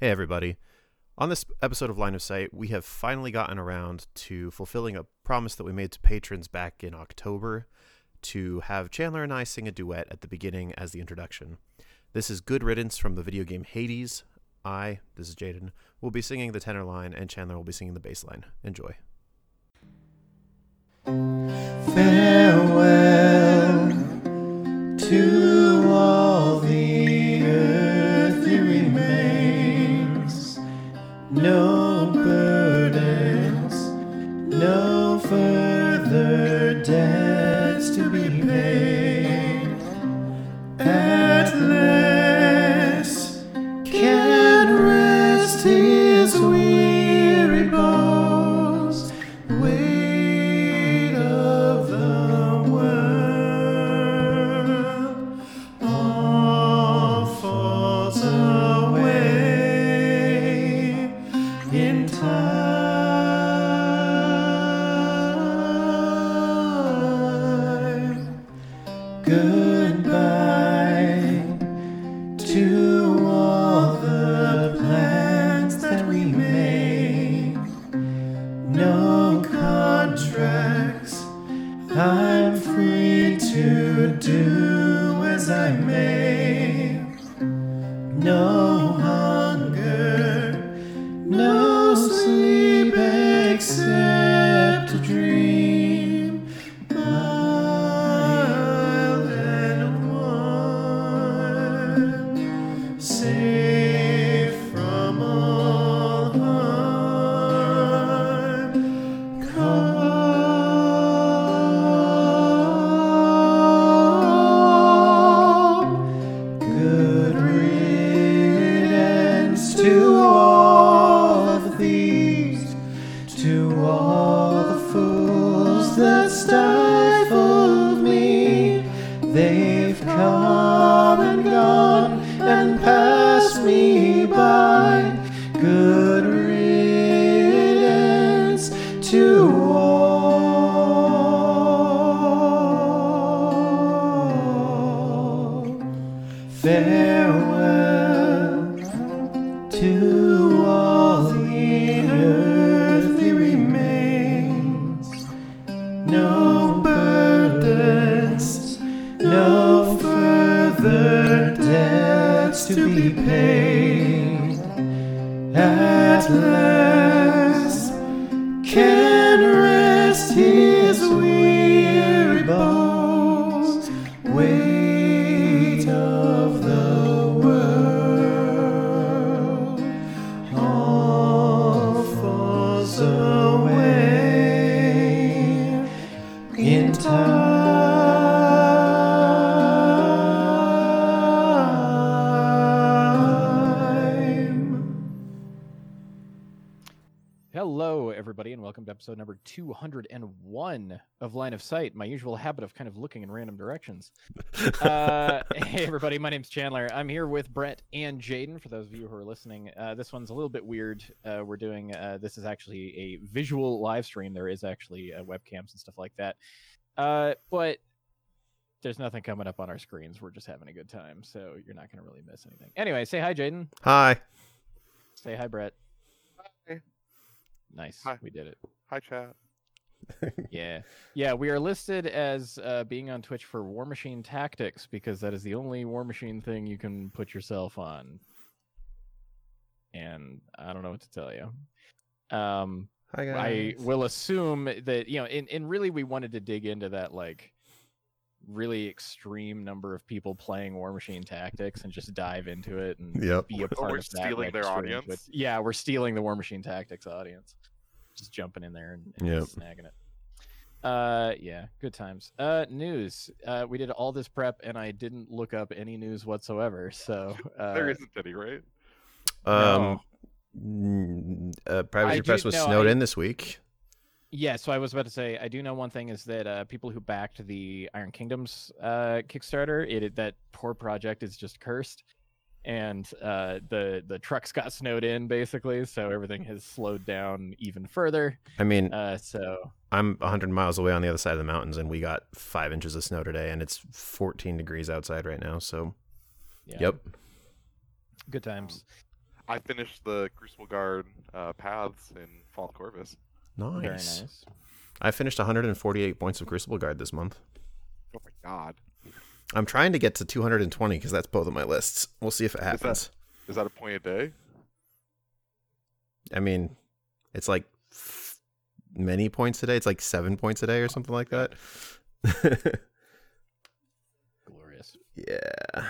Hey, everybody. On this episode of Line of Sight, we have finally gotten around to fulfilling a promise that we made to patrons back in October to have Chandler and I sing a duet at the beginning as the introduction. This is Good Riddance from the video game Hades. I, this is Jaden, will be singing the tenor line, and Chandler will be singing the bass line. Enjoy. Farewell to Hello, everybody, and welcome to episode number 201 of Line of Sight, my usual habit of kind of looking in random directions. Uh, hey, everybody, my name's Chandler. I'm here with Brett and Jaden, for those of you who are listening. Uh, this one's a little bit weird. Uh, we're doing, uh, this is actually a visual live stream. There is actually uh, webcams and stuff like that. Uh, but there's nothing coming up on our screens. We're just having a good time, so you're not going to really miss anything. Anyway, say hi, Jaden. Hi. Say hi, Brett. Hi. Nice. Hi. We did it. Hi, chat. Yeah. Yeah, we are listed as uh, being on Twitch for War Machine Tactics because that is the only War Machine thing you can put yourself on. And I don't know what to tell you. Um, Hi, I will assume that, you know, and, and really we wanted to dig into that, like, really extreme number of people playing War Machine Tactics and just dive into it and Yep. be a part we're of that stealing their audience? with- yeah, we're stealing the War Machine Tactics audience. Just jumping in there and, and Yep. snagging it. Uh, yeah, good times. Uh, news. Uh, we did all this prep and I didn't look up any news whatsoever. So uh, there isn't any, right? Um, mm, uh, Privateer Press was no, snowed I- in this week. Yeah, so I was about to say I do know one thing is that uh, people who backed the Iron Kingdoms uh, Kickstarter, it that poor project is just cursed, and uh, the the trucks got snowed in basically, so everything has slowed down even further. I mean, Uh, so I'm 100 miles away on the other side of the mountains, and we got five inches of snow today, and it's 14 degrees outside right now. So, yeah, yep. good times. I finished the Crucible Guard uh, paths in Fallen Corvus. Nice. Very nice. I finished 148 points of Crucible Guard this month. Oh my god. I'm trying to get to 220 because that's both of my lists. We'll see if it happens. Is that a point a day? I mean, it's like f- many points a day. It's like seven points a day or something like that. Glorious. yeah.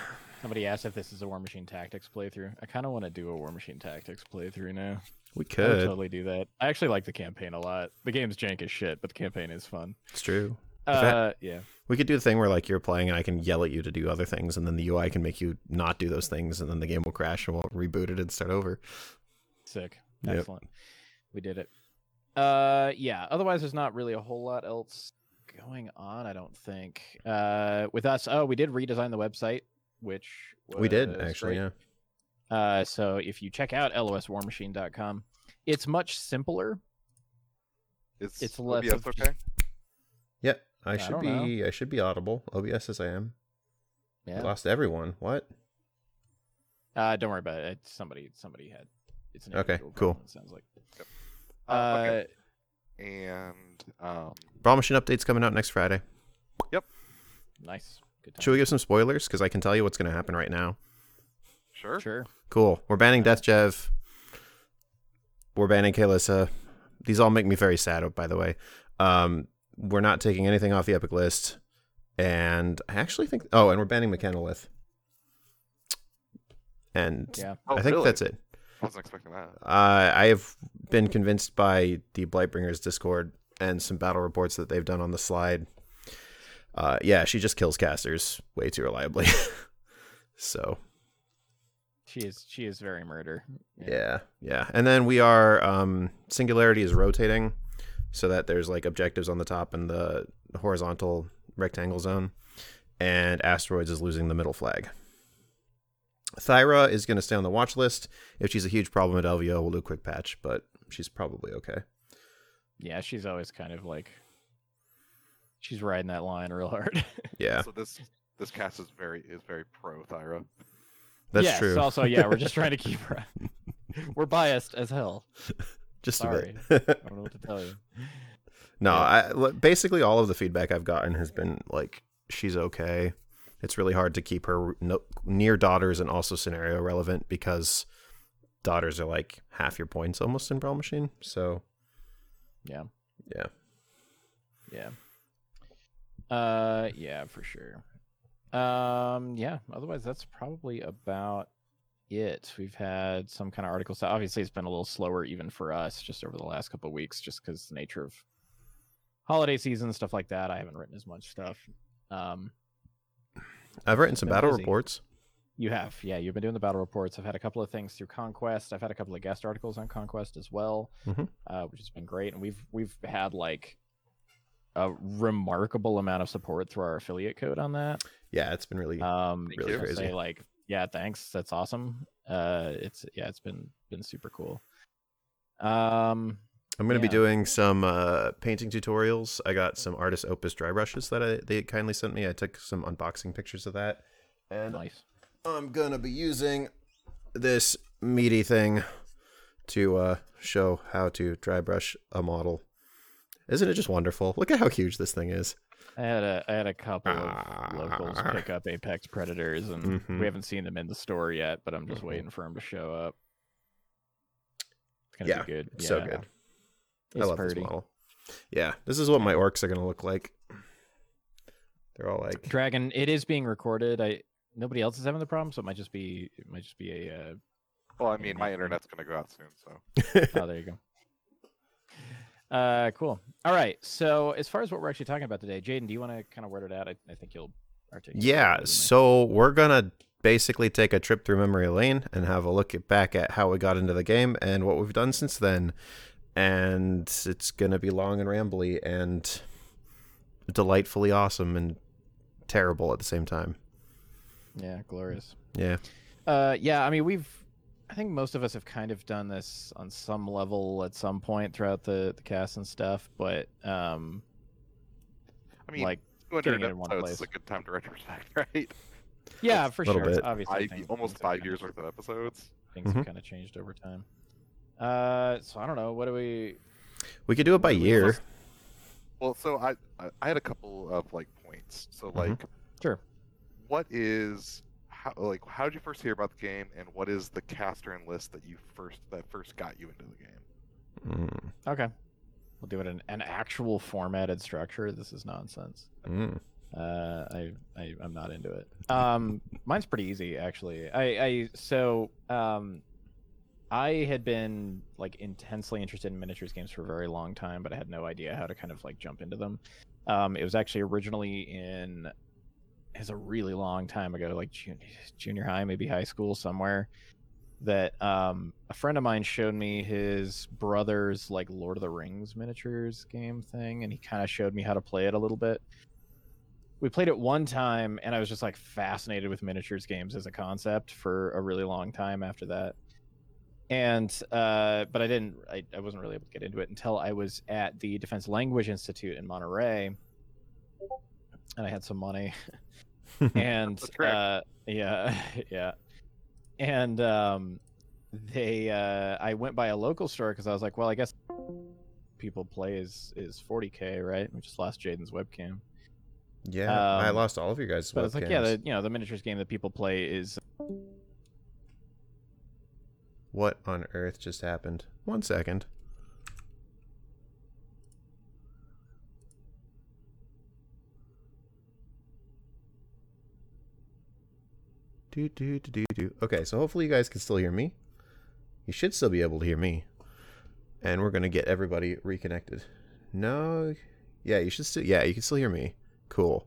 Somebody asked if this is a War Machine Tactics playthrough. I kind of want to do a War Machine Tactics playthrough now. We could. totally do that. I actually like the campaign a lot. The game's jank as shit, but the campaign is fun. It's true. Uh, yeah. We could do the thing where like you're playing and I can yell at you to do other things, and then the UI can make you not do those things, and then the game will crash and we'll reboot it and start over. Sick. Yep. Excellent. We did it. Uh, yeah. Otherwise, there's not really a whole lot else going on. I don't think. Uh, with us, oh, we did redesign the website, which we did actually, great. yeah. Uh, so if you check out loswarmachine.com, it's much simpler. Is It's less OBS of okay? Yep. I I should don't be. I should be audible. OBS as I am. I Yeah. lost everyone. What? Uh, don't worry about it. It's somebody, somebody had. It's an Okay, cool. problem, It sounds like. Uh, Uh, okay. And um, Brawl Machine update's coming out next Friday. Yep. Nice. Good time. Should we give some spoilers? Because I can tell you what's going to happen right now. sure. Sure. Cool. We're banning Death Jev. We're banning Kaelyssa. These all make me very sad, by the way. Um, we're not taking anything off the Epic list. And I actually think. Oh, and we're banning Mechanolith. And Yeah. Oh, I think really? that's it. I wasn't expecting that. Uh, I have been convinced by the Blightbringers Discord and some battle reports that they've done on the slide. Uh, yeah, she just kills casters way too reliably. so She is. She is very murder. yeah, yeah. And then we are um, Singularity is rotating so that there's like objectives on the top and the horizontal rectangle zone, and Asteroids is losing the middle flag. Thyra is going to stay on the watch list. If she's a huge problem at LVO, we'll do a quick patch, but she's probably okay. Yeah, she's always kind of like she's riding that line real hard. Yeah, So this this cast is very is very pro Thyra. that's yes, true. Also, yeah, we're just trying to keep her. we're biased as hell. Just sorry. a bit. I don't know what to tell you. no, Yeah. I l- basically all of the feedback I've gotten has been like she's okay. It's really hard to keep her no, near daughters and also scenario relevant because daughters are like half your points almost in Brawl Machine. So Yeah. yeah, Yeah. Uh yeah, for sure. Um yeah, otherwise that's probably about it. We've had some kind of articles. Obviously it's been a little slower even for us just over the last couple of weeks just cuz the nature of holiday season stuff like that. I haven't written as much stuff. Um I've written some battle busy. reports. You have, yeah. You've been doing the battle reports. I've had a couple of things through Conquest. I've had a couple of guest articles on Conquest as well, Mhm. uh, which has been great. And we've we've had like a remarkable amount of support through our affiliate code on that. Yeah, it's been really Um, really crazy. Say like, yeah, thanks. That's awesome. Uh, it's yeah, it's been been super cool. Um, I'm going to Yeah. be doing some uh, painting tutorials. I got some Artis Opus dry brushes that I, they kindly sent me. I took some unboxing pictures of that. And nice. I'm going to be using this meaty thing to uh, show how to dry brush a model. Isn't it just wonderful? Look at how huge this thing is. I had a I had a couple Ah. of locals pick up Apex Predators, and Mhm. we haven't seen them in the store yet. But I'm just Mhm. waiting for them to show up. It's gonna Yeah, be good. So good. It's I love pretty. this model. Yeah, this is what my orcs are going to look like. They're all like Dragon, it is being recorded. I nobody else is having the problem, so it might just be it might just be a. Uh, Well, I mean, my internet's gonna go out soon, so oh, there you go. Uh, cool. All right. So as far as what we're actually talking about today, Jaden, do you want to kind of word it out? I, I think you'll articulate. Yeah, better than me. so we're gonna basically take a trip through memory lane and have a look at, back at how we got into the game and what we've done since then. And it's gonna be long and rambly and delightfully awesome and terrible at the same time. yeah, glorious. Yeah. Uh, yeah. I mean, we've. I think most of us have kind of done this on some level at some point throughout the the cast and stuff, but um, I mean, like 200 getting it in one episodes is a good time to retrospect, right? yeah, for sure. bit. Obviously, Five, almost five years worth of episodes. things Mhm. have kind of changed over time. Uh, so I don't know. What do we? We could do it by Well, year. Well, so I I- I had a couple of like points. So Mm-hmm. like, Sure. what is how like how did you first hear about the game, and what is the caster and list that you first that first got you into the game? Mm, Okay. We'll do it in an actual formatted structure. This is nonsense. mm. Uh, I, I I'm not into it. Um, mine's pretty easy actually. I I so um, I had been like intensely interested in miniatures games for a very long time, but I had no idea how to kind of like jump into them. Um, it was actually originally in was a really long time ago, like junior, junior high, maybe high school somewhere. That um, a friend of mine showed me his brother's like Lord of the Rings miniatures game thing, and he kind of showed me how to play it a little bit we played it one time and i was just like fascinated with miniatures games as a concept for a really long time after that and uh but i didn't I, I wasn't really able to get into it until i was at the defense language institute in monterey and i had some money and uh yeah yeah. And um they uh i went by a local store because i was like well i guess people play is is 40k right? We just lost jaden's webcam. Yeah, I Um, lost all of you guys' but it's like, yeah, the you know the miniatures game that people play is What on earth just happened? One second. Do do do do do. Okay, so hopefully you guys can still hear me. You should still be able to hear me. And we're gonna get everybody reconnected. No, yeah, you should still. Yeah, you can still hear me. Cool.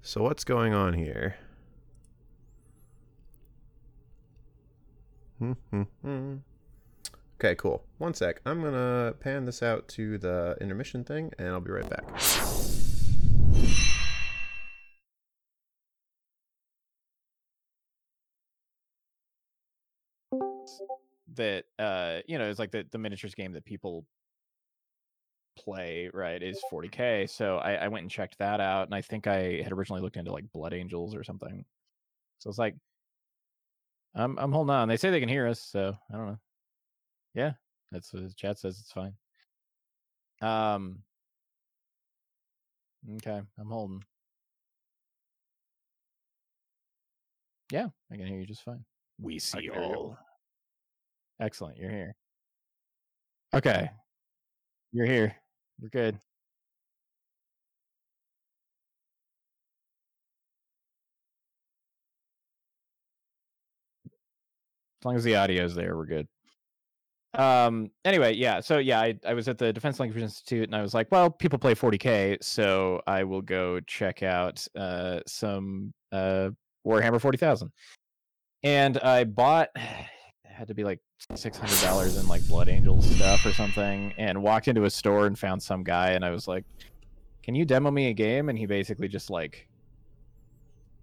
So what's going on here? Hmm, hmm, hmm. okay, cool. One sec. I'm gonna pan this out to the intermission thing, and I'll be right back. That uh you know it's like the, the miniatures game that people play right is 40k so I, I went and checked that out and i think i had originally looked into like blood angels or something. So it's like i'm i'm holding on. They say they can hear us so i don't know. Yeah that's what the chat says it's fine. Um okay i'm holding. Yeah i can hear you just fine. We see all. you. Excellent. You're here. Okay. You're here. We're good. As long as the audio is there, we're good. Um anyway, yeah. So yeah, I, I was at the Defense Language Institute and I was like, well, people play 40K, so I will go check out uh some uh Warhammer 40,000. And I bought had to be like six hundred dollars in like Blood Angel stuff or something, and walked into a store and found some guy, and I was like, "Can you demo me a game?" And he basically just like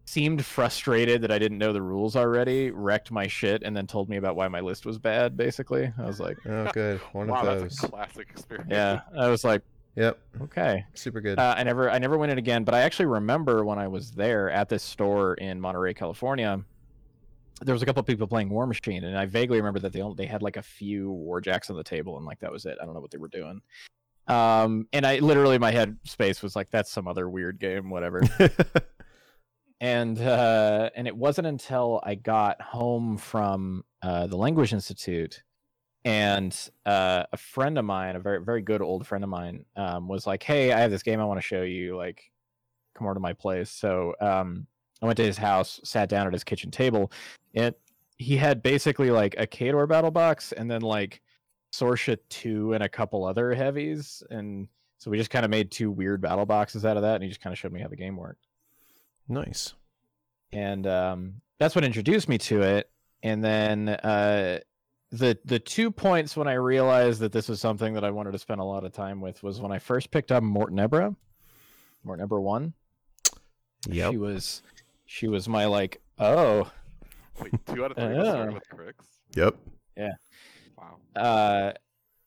seemed frustrated that I didn't know the rules already, wrecked my shit, and then told me about why my list was bad. Basically, I was like, Oh, good. One wow, of those. that's a classic experience. "Yeah," I was like, Yep. "Okay." Super good. Uh, I never, I never went in again, but I actually remember when I was there at this store in Monterey, California. There was a couple of people playing War Machine, and I vaguely remember that they only, they had like a few Warjacks on the table, and like that was it. I don't know what they were doing. Um, and I literally my head space was like, "That's some other weird game, whatever." and uh, and it wasn't until I got home from uh, the Language Institute, and uh, a friend of mine, a very very good old friend of mine, um, was like, "Hey, I have this game I want to show you. Like, come over to my place." So um, I went to his house, sat down at his kitchen table. and he had basically like a Khador battle box, and then like Sorscha two and a couple other heavies, and so we just kind of made two weird battle boxes out of that, and he just kind of showed me how the game worked nice. and um, that's what introduced me to it. And then uh, the the two points when I realized that this was something that I wanted to spend a lot of time with was when I first picked up Mortenebra, Morton Ebra one. Yeah, She was she was my like oh Wait, two out of three was started Ah. with Cryx. Yep. Yeah. Wow. uh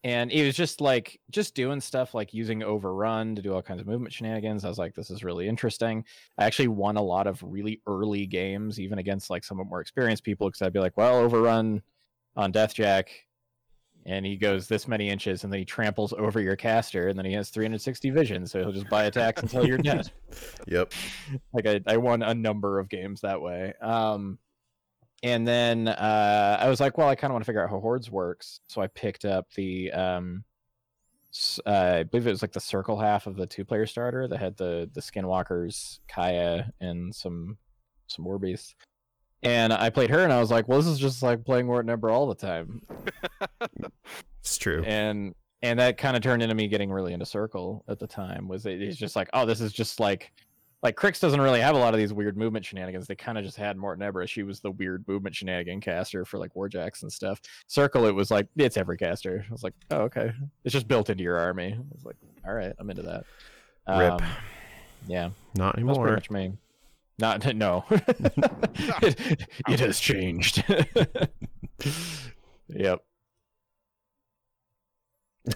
and it was just like just doing stuff like using overrun to do all kinds of movement shenanigans i was like this is really interesting i actually won a lot of really early games even against like somewhat more experienced people because i'd be like well overrun on Deathjack, and he goes this many inches, and then he tramples over your caster, and then he has 360 vision, so he'll just buy attacks until you're dead. Yep. like I, I won a number of games that way. Um, and then uh, I was like, well, I kind of want to figure out how hordes works, so I picked up the um, uh, I believe it was like the circle half of the two player starter that had the the skinwalkers, Kaya, and some some war beasts. And I played her, and I was like, well, this is just like playing Wart Number all the time It's true. and and that kind of turned into me getting really into circle at the time was it, it's just like oh this is just like like Cryx doesn't really have a lot of these weird movement shenanigans. They kind of just had Mortenebra. She was the weird movement shenanigan caster for like warjacks and stuff. Circle, it was like it's every caster. I was like, oh okay, it's just built into your army. I was like, all right, I'm into that. Rip. Um, yeah, Not that's pretty anymore. much me. Not no, it, it has changed. yep.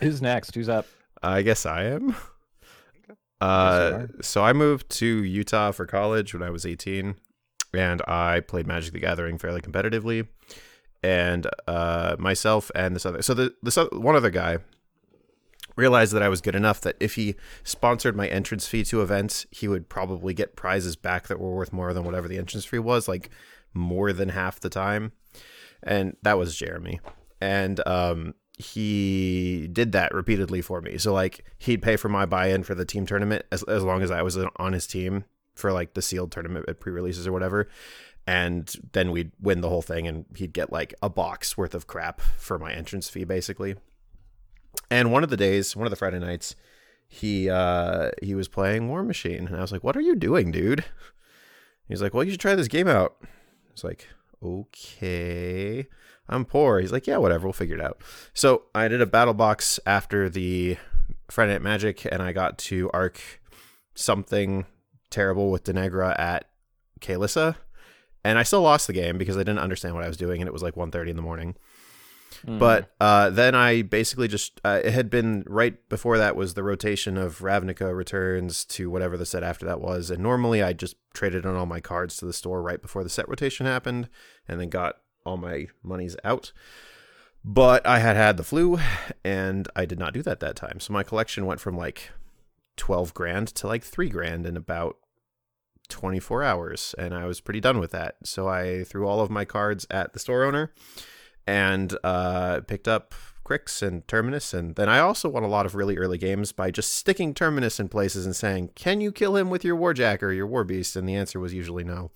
Who's next? Who's up? I guess I am. you Uh, so I moved to Utah for college when I was 18, and I played Magic the Gathering fairly competitively. And uh, myself and this other, so the this other, one other guy realized that I was good enough that if he sponsored my entrance fee to events, he would probably get prizes back that were worth more than whatever the entrance fee was, like more than half the time. And that was Jeremy. And um, he did that repeatedly for me. So like he'd pay for my buy-in for the team tournament as as long as I was on his team for like the sealed tournament at pre-releases or whatever. And then we'd win the whole thing and he'd get like a box worth of crap for my entrance fee basically. And one of the days, one of the Friday nights, he uh he was playing War Machine and I was like, "What are you doing, dude?" He's like, "Well, you should try this game out." I was like, "Okay." I'm poor. He's like, yeah, whatever. We'll figure it out. So I did a battle box after the Friday Night Magic, and I got to arc something terrible with Deneghra at Kaelyssa, and I still lost the game because I didn't understand what I was doing, and it was like 1.30 in the morning. Hmm. But uh, then I basically just uh, it had been right before that was the rotation of Ravnica returns to whatever the set after that was, and normally I just traded on all my cards to the store right before the set rotation happened, and then got all my monies out. But I had had the flu, and I did not do that that time, so my collection went from like twelve grand to like three grand in about 24 hours and I was pretty done with that. So I threw all of my cards at the store owner and uh, picked up Cryx and Terminus. And then I also won a lot of really early games by just sticking Terminus in places and saying, Can you kill him with your Warjack or your Warbeast? And the answer was usually no.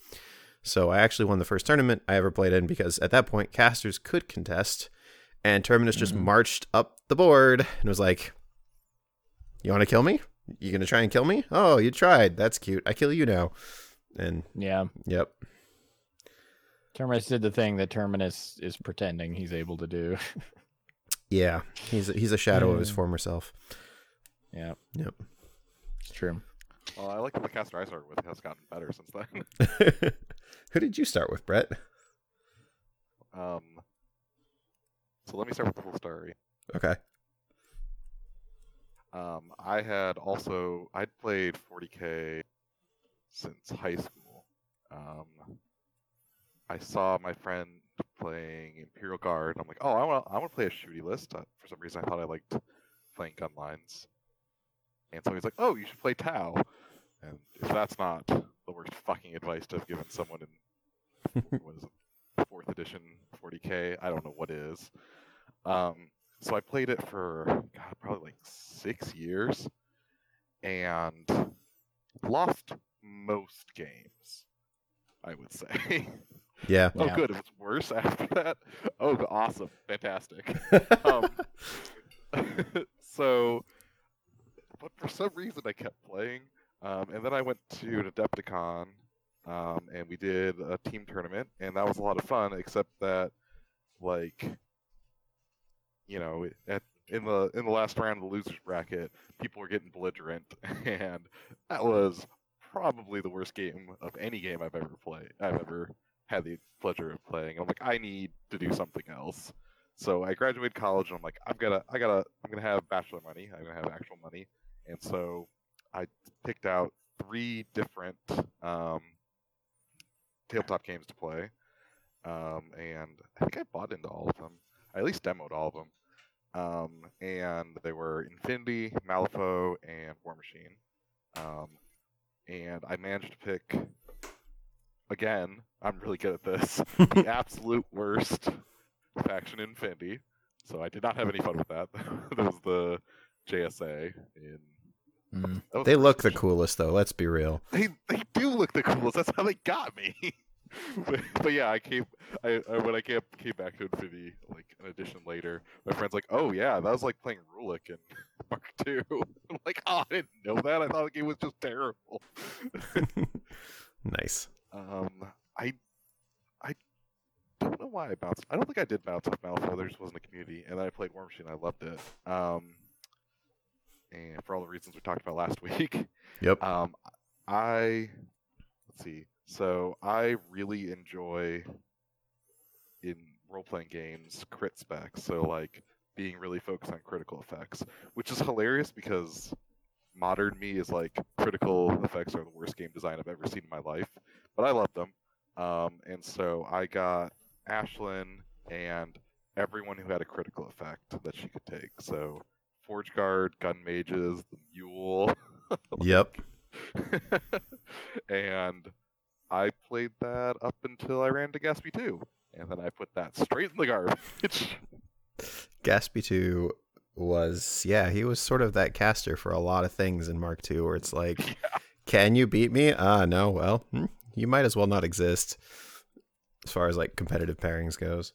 So I actually won the first tournament I ever played in because at that point, casters could contest. And Terminus just Mhm. marched up the board and was like, You want to kill me? You going to try and kill me? Oh, you tried. That's cute. I kill you now. And yeah, yep. Terminus did the thing that Terminus is pretending he's able to do. Yeah. He's, he's a shadow of his former self. yeah, Yep. it's true. Well, I like that the caster I started with has gotten better since then. Who did you start with, Brett? Um, so let me start with the whole story. Okay. Um, I had also I'd played 40k since high school. Um, I saw my friend playing Imperial Guard. I'm like, oh, I want I want to play a shooty list. Uh, for some reason, I thought I liked playing gun lines. And so he's like, oh, you should play Tau. And if that's not the worst fucking advice to have given someone in what is it, fourth edition 40k, I don't know what is. Um, so I played it for God, probably like six years, and lost most games. I would say. Yeah. oh, Yeah. good. It was worse after that. Oh, awesome, fantastic. Um, so, but for some reason I kept playing, um, and then I went to an Adepticon, um, and we did a team tournament, and that was a lot of fun. Except that, like, you know, at in the in the last round of the losers bracket, people were getting belligerent, and that was probably the worst game of any game I've ever played. I've ever had the pleasure of playing. I'm like, I need to do something else. So I graduated college, and I'm like, I've gotta, I gotta, I'm gonna have bachelor money. I'm gonna have actual money, and so I picked out three different um, tabletop games to play. um, and I think I bought into all of them. I at least demoed all of them. Um, and they were Infinity, Malifaux, and War Machine. Um, and I managed to pick again. I'm really good at this. the absolute worst faction in Infinity. So I did not have any fun with that. that was the JSA in. Mm. They look the coolest though. Let's be real. They they do look the coolest. That's how they got me. but, but yeah, I came. I, I when I came came back to Infinity like an edition later, my friend's like, "Oh yeah, that was like playing Rulik in Mark II." I'm like, "Oh, I didn't know that. I thought the game was just terrible." nice. Um, I I don't know why I bounced. I don't think I did bounce off Malifaux. There just wasn't a community, and then I played War Machine. I loved it. Um, and for all the reasons we talked about last week. Yep. Um, I let's see. So I really enjoy in role playing games crit specs. So like being really focused on critical effects, which is hilarious because modern me is like critical effects are the worst game design I've ever seen in my life, but I love them. Um, and so I got Ashlynn and everyone who had a critical effect that she could take. So Forge Guard, Gun Mages, the Mule. Yep. and I played that up until I ran to Gaspy 2. And then I put that straight in the garbage. Gaspy 2 was yeah, he was sort of that caster for a lot of things in Mark 2 where it's like can you beat me? Ah, no. Well, hmm, you might as well not exist as far as like competitive pairings goes.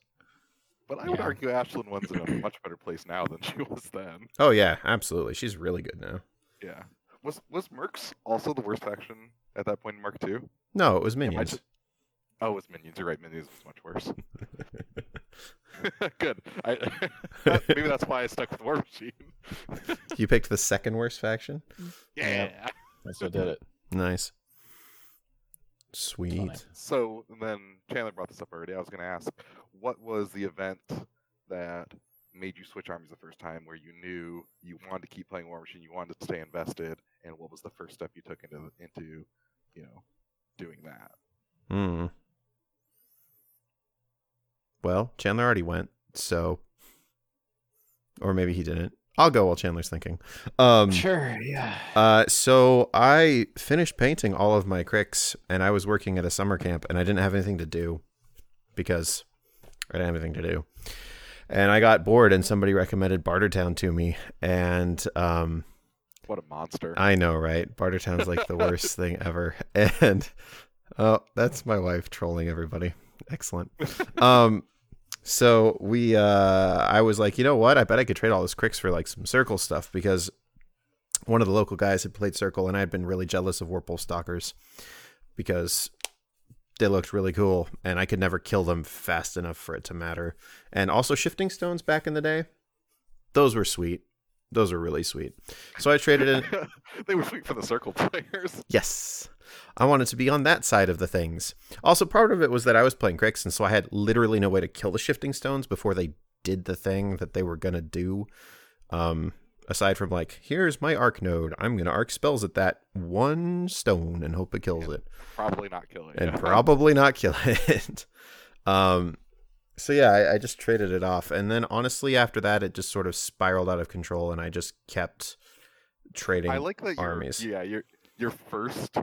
but I would argue Ashlynn one's in a much better place now than she was then. Oh yeah, absolutely. She's really good now. Yeah. Was was Mercs also the worst faction at that point in Mark Two? No, it was I Minions. just- Oh, it was Minions. You're right. Minions was much worse. Good. I, that- maybe that's why I stuck with War Machine. you picked the second worst faction? yeah. That's what did it. Nice. Sweet. Funny. So then Chandler brought this up already. I was going to ask, what was the event that made you switch armies the first time, where you knew you wanted to keep playing War Machine, you wanted to stay invested, and what was the first step you took into into, you know, doing that? Hmm. Well, Chandler already went, so or maybe he didn't. I'll go while Chandler's thinking. Um Sure, yeah. Uh, so I finished painting all of my Cryx, and I was working at a summer camp, and I didn't have anything to do because I didn't have anything to do. And I got bored, and somebody recommended Bartertown to me, and um, What a monster! I know, right? Bartertown's like the worst thing ever, and oh, that's my wife trolling everybody. Excellent. Um, so we, uh, I was like, you know what? I bet I could trade all those Cryx for like some circle stuff because one of the local guys had played circle, and I had been really jealous of Warpwolf stalkers because they looked really cool, and I could never kill them fast enough for it to matter. And also shifting stones back in the day, those were sweet. Those were really sweet. So I traded in. they were sweet for the circle players. Yes. I wanted to be on that side of the things. Also, part of it was that I was playing Cryx, and so I had literally no way to kill the shifting stones before they did the thing that they were gonna do. Um, aside from like, here's my arc node. I'm gonna arc spells at that one stone and hope it kills it Probably not killing. and yeah. probably not kill it. um, so yeah, I, I just traded it off, and then honestly, after that, it just sort of spiraled out of control, and I just kept trading. I like that armies. yeah your your first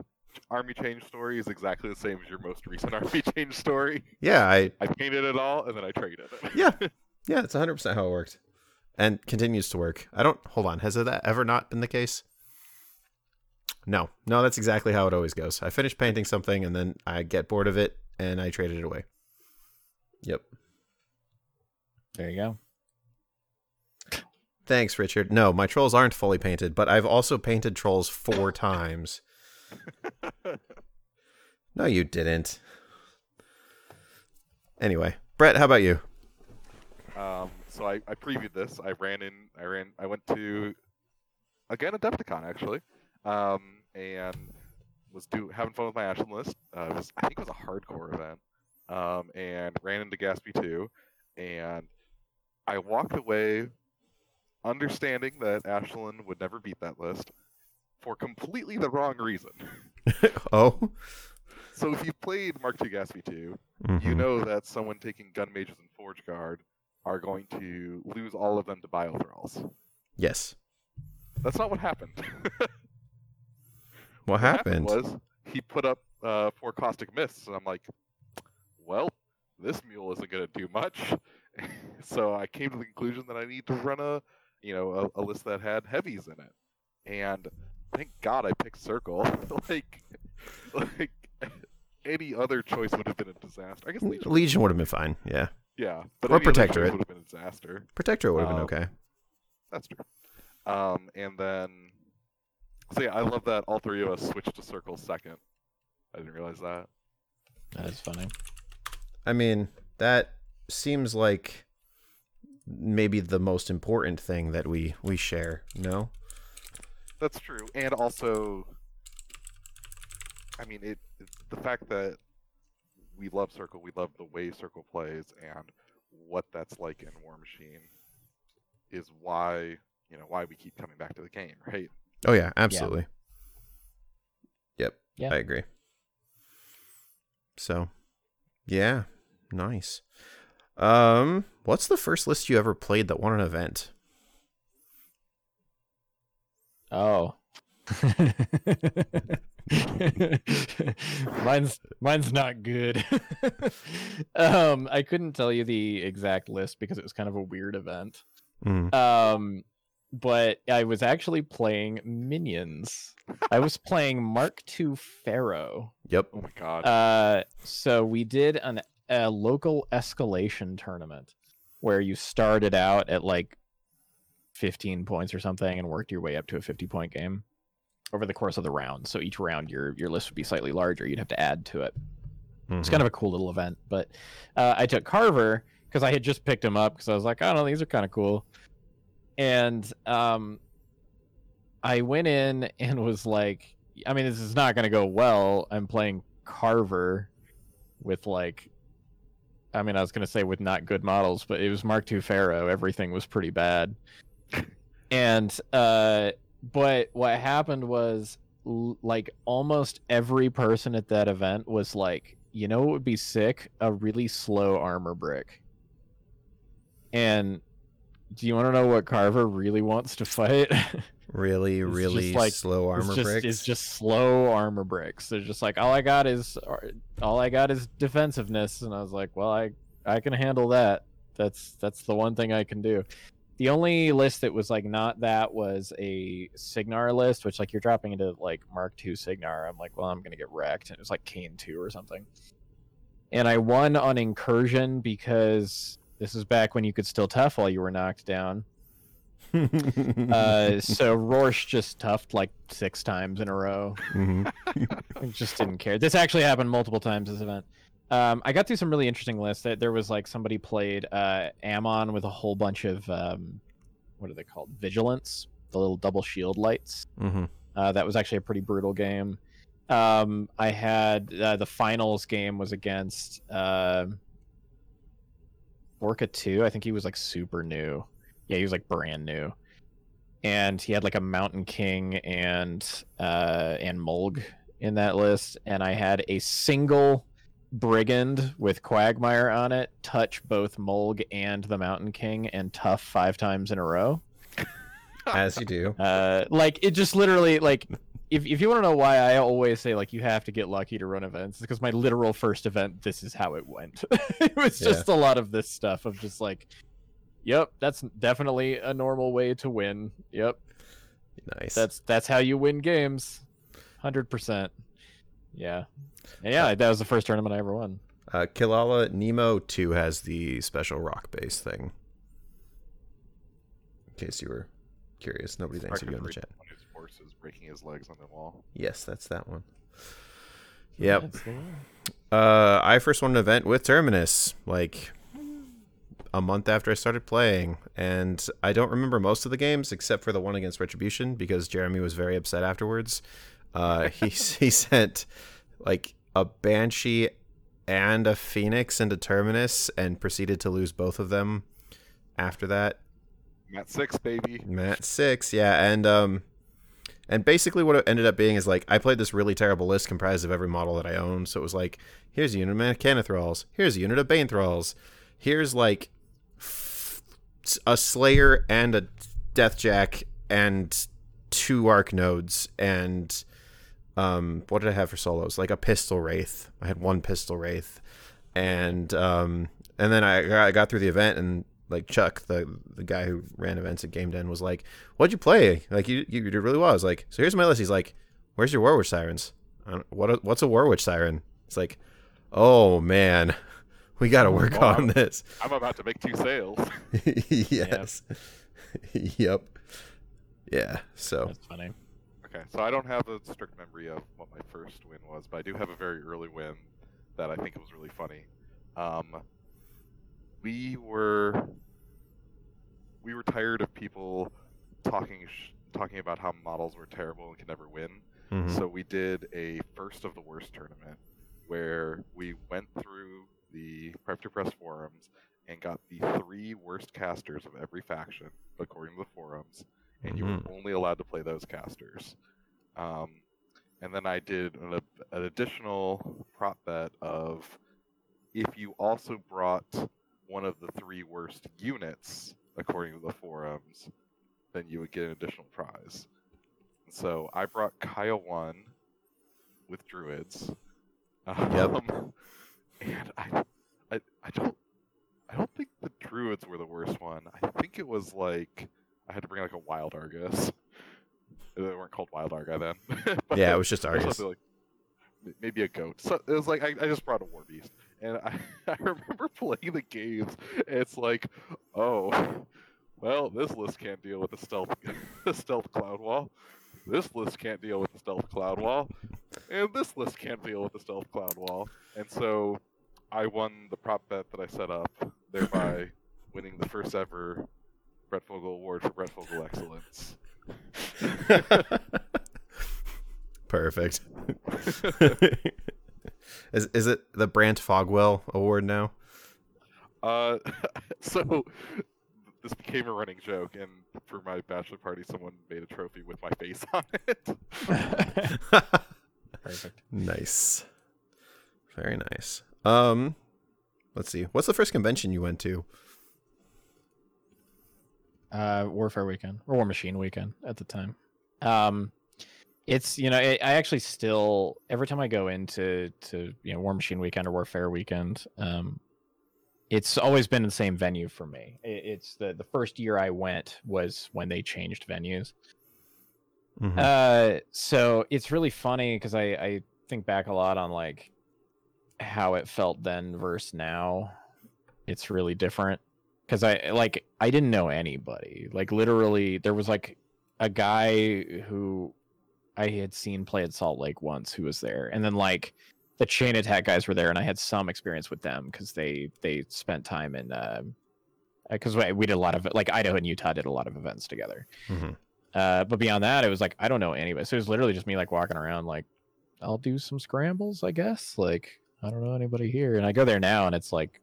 army change story is exactly the same as your most recent army change story. yeah, I I painted it all and then I traded it. yeah, yeah, it's 100 percent how it worked, and continues to work. I don't hold on. Has that ever not been the case? No, no, that's exactly how it always goes. I finish painting something, and then I get bored of it, and I traded it away. Yep. There you go. Thanks, Richard. No, my trolls aren't fully painted, but I've also painted trolls four times. No, you didn't. Anyway, Brett, how about you? Um, so I, I previewed this. I ran in. I ran. I went to again Adepticon actually, um, and was do having fun with my Ashen list. Uh, was I think it was a hardcore event, um, and ran into Gaspy two, and I walked away understanding that Ashlynn would never beat that list for completely the wrong reason. oh, so if you've played Mark II Gaspy 2, you Mhm. know that someone taking gun mages and forge guard are going to lose all of them to bane thralls. Yes. That's not what happened. What, what happened? was he put up uh, four caustic mists, and I'm like, well, this mule isn't going to do much. so I came to the conclusion that I need to run a, you know, a, a list that had heavies in it, and thank God I picked circle. like, like any other choice would have been a disaster. I guess Legion. Legion would have been fine. Yeah. yeah, but Or any other choice Protectorate. would have been a disaster. Protector would have been Um, okay. That's true. Um, and then, so yeah, I love that all three of us switched to circle second. I didn't realize that. That is funny. I mean, that seems like maybe the most important thing that we we share. No. That's true, and also, I mean, it, it the fact that we love Circle, we love the way Circle plays, and what that's like in War Machine is why you know why we keep coming back to the game, right? Oh yeah, absolutely. Yep. Yeah. I agree. So, yeah, nice. Um, what's the first list you ever played that won an event? Oh. mine's mine's not good. um, I couldn't tell you the exact list because it was kind of a weird event. Mm. Um, but I was actually playing minions. I was playing Mark II Farrow. Yep. Oh my god, Uh, so we did an a local escalation tournament where you started out at like 15 points or something and worked your way up to a 50 point game over the course of the round. So each round your your list would be slightly larger. You'd have to add to it. It's Mhm. kind of a cool little event. But uh, I took Carver because I had just picked him up because I was like, I don't know, these are kind of cool. And um, I went in and was like, I mean, this is not going to go well. I'm playing Carver with like, I mean, I was going to say with not good models, but it was Mark II Farrow. Everything was pretty bad. And, uh, but what happened was l- like almost every person at that event was like, you know what would be sick? A really slow armor brick. And do you want to know what Carver really wants to fight? Really, really like- slow armor it's just, bricks. It's just slow armor bricks. They're just like all I got is all I got is defensiveness, and I was like, well, I I can handle that. That's that's the one thing I can do. The only list that was like not that was a Cygnar list, which like you're dropping into like Mark II Cygnar. I'm like, well, I'm gonna get wrecked. And it was like Caine two or something. And I won on incursion because this is back when you could still tough while you were knocked down. Uh, so Rorsch just toughed like six times in a row. Mhm. Just didn't care. This actually happened multiple times this event. Um, I got through some really interesting lists. There there was like somebody played uh, Amon with a whole bunch of um, what are they called? Vigilance, the little double shield lights. Mhm. Uh, that was actually a pretty brutal game. Um, I had uh, the finals game was against uh, Orca 2. I think he was like super new. Yeah, he was like brand new. And he had like a Mountain King and uh, and Mulg in that list. And I had a single brigand with Quagmire on it touch both Mulg and the Mountain King and tough five times in a row. As you do. Uh, like it just literally like if if you want to know why I always say like you have to get lucky to run events because my literal first event this is how it went. it was Yeah. just a lot of this stuff of just like, yep, that's definitely a normal way to win. Yep, Nice. that's that's how you win games, hundred percent. Yeah, and yeah, that was the first tournament I ever won. Uh, Kilala Nemo 2 has the special rock base thing. In case you were curious, nobody's answered you in the chat. One whose horse is breaking his legs on the wall. Yes, that's that one. Yep. That's the one. Uh, I first won an event with Terminus like a month after I started playing, and I don't remember most of the games except for the one against Retribution because Jeremy was very upset afterwards. Uh, he he sent like a Banshee and a Phoenix into Terminus and proceeded to lose both of them after that. Matt six, baby. Matt six, yeah, and um, And basically, what it ended up being is like I played this really terrible list comprised of every model that I owned. So it was like, here's a unit of Mechanic here's a unit of Bane Thralls, here's like f- a Slayer and a Deathjack and two Arc Nodes and um, what did I have for solos? Like a Pistol Wraith. I had one Pistol Wraith, and um, and then I got, I got through the event and like Chuck, the the guy who ran events at Game Den, was like, "What'd you play? Like you you did really well." I was like, "So here's my list." He's like, "Where's your Warwitch sirens? What what's a Warwitch siren?" It's like, "Oh man, we got to work Oh, on I'm- this." I'm about to make two sales. yes. yep. Yeah. So That's funny. Okay, so I don't have a strict memory of what my first win was, but I do have a very early win that I think was really funny. Um, we were we were tired of people talking sh- talking about how models were terrible and could never win. mhm. So we did a first of the worst tournament where we went through the Privateer Press forums and got the three worst casters of every faction according to the forums, and you were only allowed to play those casters. Um, and then I did an, an additional prop bet of if you also brought one of the three worst units according to the forums, then you would get an additional prize. So I brought Kyle one with druids. Yep. Um, and I, I, I don't, I don't think the druids were the worst one. I think it was like I had to bring like a wild Argus. They weren't called wild Arga then. But yeah, it was just Argus. like maybe a goat. So it was like I, I just brought a war beast, and I, I remember playing the games. And it's like, oh, well, this list can't deal with the stealth, the stealth cloud wall. This list can't deal with the stealth cloud wall, and this list can't deal with the stealth cloud wall. And so, I won the prop bet that I set up, thereby winning the first ever Brett Fogel Award for Brett Fogel excellence. Perfect. is is it the Brant Fogwell Award now? Uh, so this became a running joke, and for my bachelor party, someone made a trophy with my face on it. Perfect. nice. Very nice. Um let's see. What's the first convention you went to? Uh, Warfare Weekend or War Machine Weekend at the time. Um, it's you know I I actually still every time I go into to you know War Machine Weekend or Warfare Weekend, um, it's always been the same venue for me. I- It's the the first year I went was when they changed venues. Mhm. Uh, so it's really funny because I I think back a lot on like how it felt then versus now. It's really different because I like I didn't know anybody. Like literally, there was like a guy who I had seen play at Salt Lake once who was there, and then like the chain attack guys were there, and I had some experience with them because they they spent time in because we, we did a lot of like Idaho and Utah did a lot of events together. Mhm. Uh, but beyond that, it was like I don't know anybody. So it was literally just me like walking around, like I'll do some scrambles, I guess. Like I don't know anybody here, and I go there now, and it's like,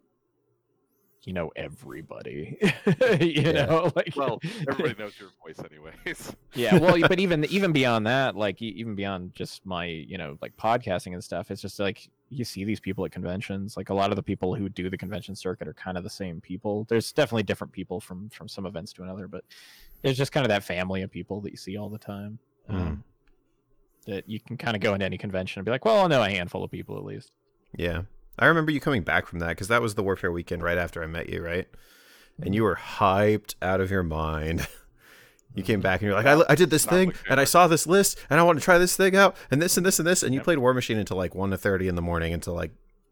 you know, everybody. you Yeah. know, like well, everybody knows your voice, anyways. yeah. Well, but even even beyond that, like even beyond just my you know like podcasting and stuff, it's just like you see these people at conventions. Like a lot of the people who do the convention circuit are kind of the same people. There's definitely different people from from some events to another, but there's just kind of that family of people that you see all the time. Mhm. Um, that you can kind of go into any convention and be like, well, I'll know a handful of people at least. Yeah. I remember you coming back from that because that was the Warfare weekend right after I met you, right? And you were hyped out of your mind. You came back and you're like, I, I did this Not thing and I saw this list and I want to try this thing out and this and this and this and you Yep. played War Machine until like one to thirty in the morning until like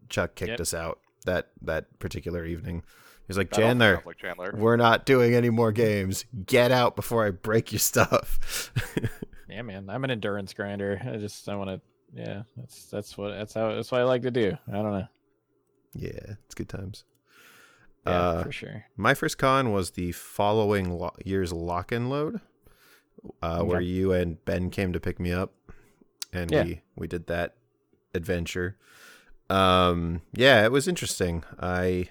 Chuck kicked Yep. us out that that particular evening. He's like, That also Chandler, like Chandler. we're not doing any more games. Get out before I break your stuff. Yeah, man, I'm an endurance grinder. I just I want to. Yeah, that's that's what that's how that's what I like to do. I don't know. yeah, it's good times. Yeah, Uh, for sure. My first con was the following lo- year's lock and load, uh, where you and Ben came to pick me up, and Yeah. we we did that adventure. Um, yeah, it was interesting. I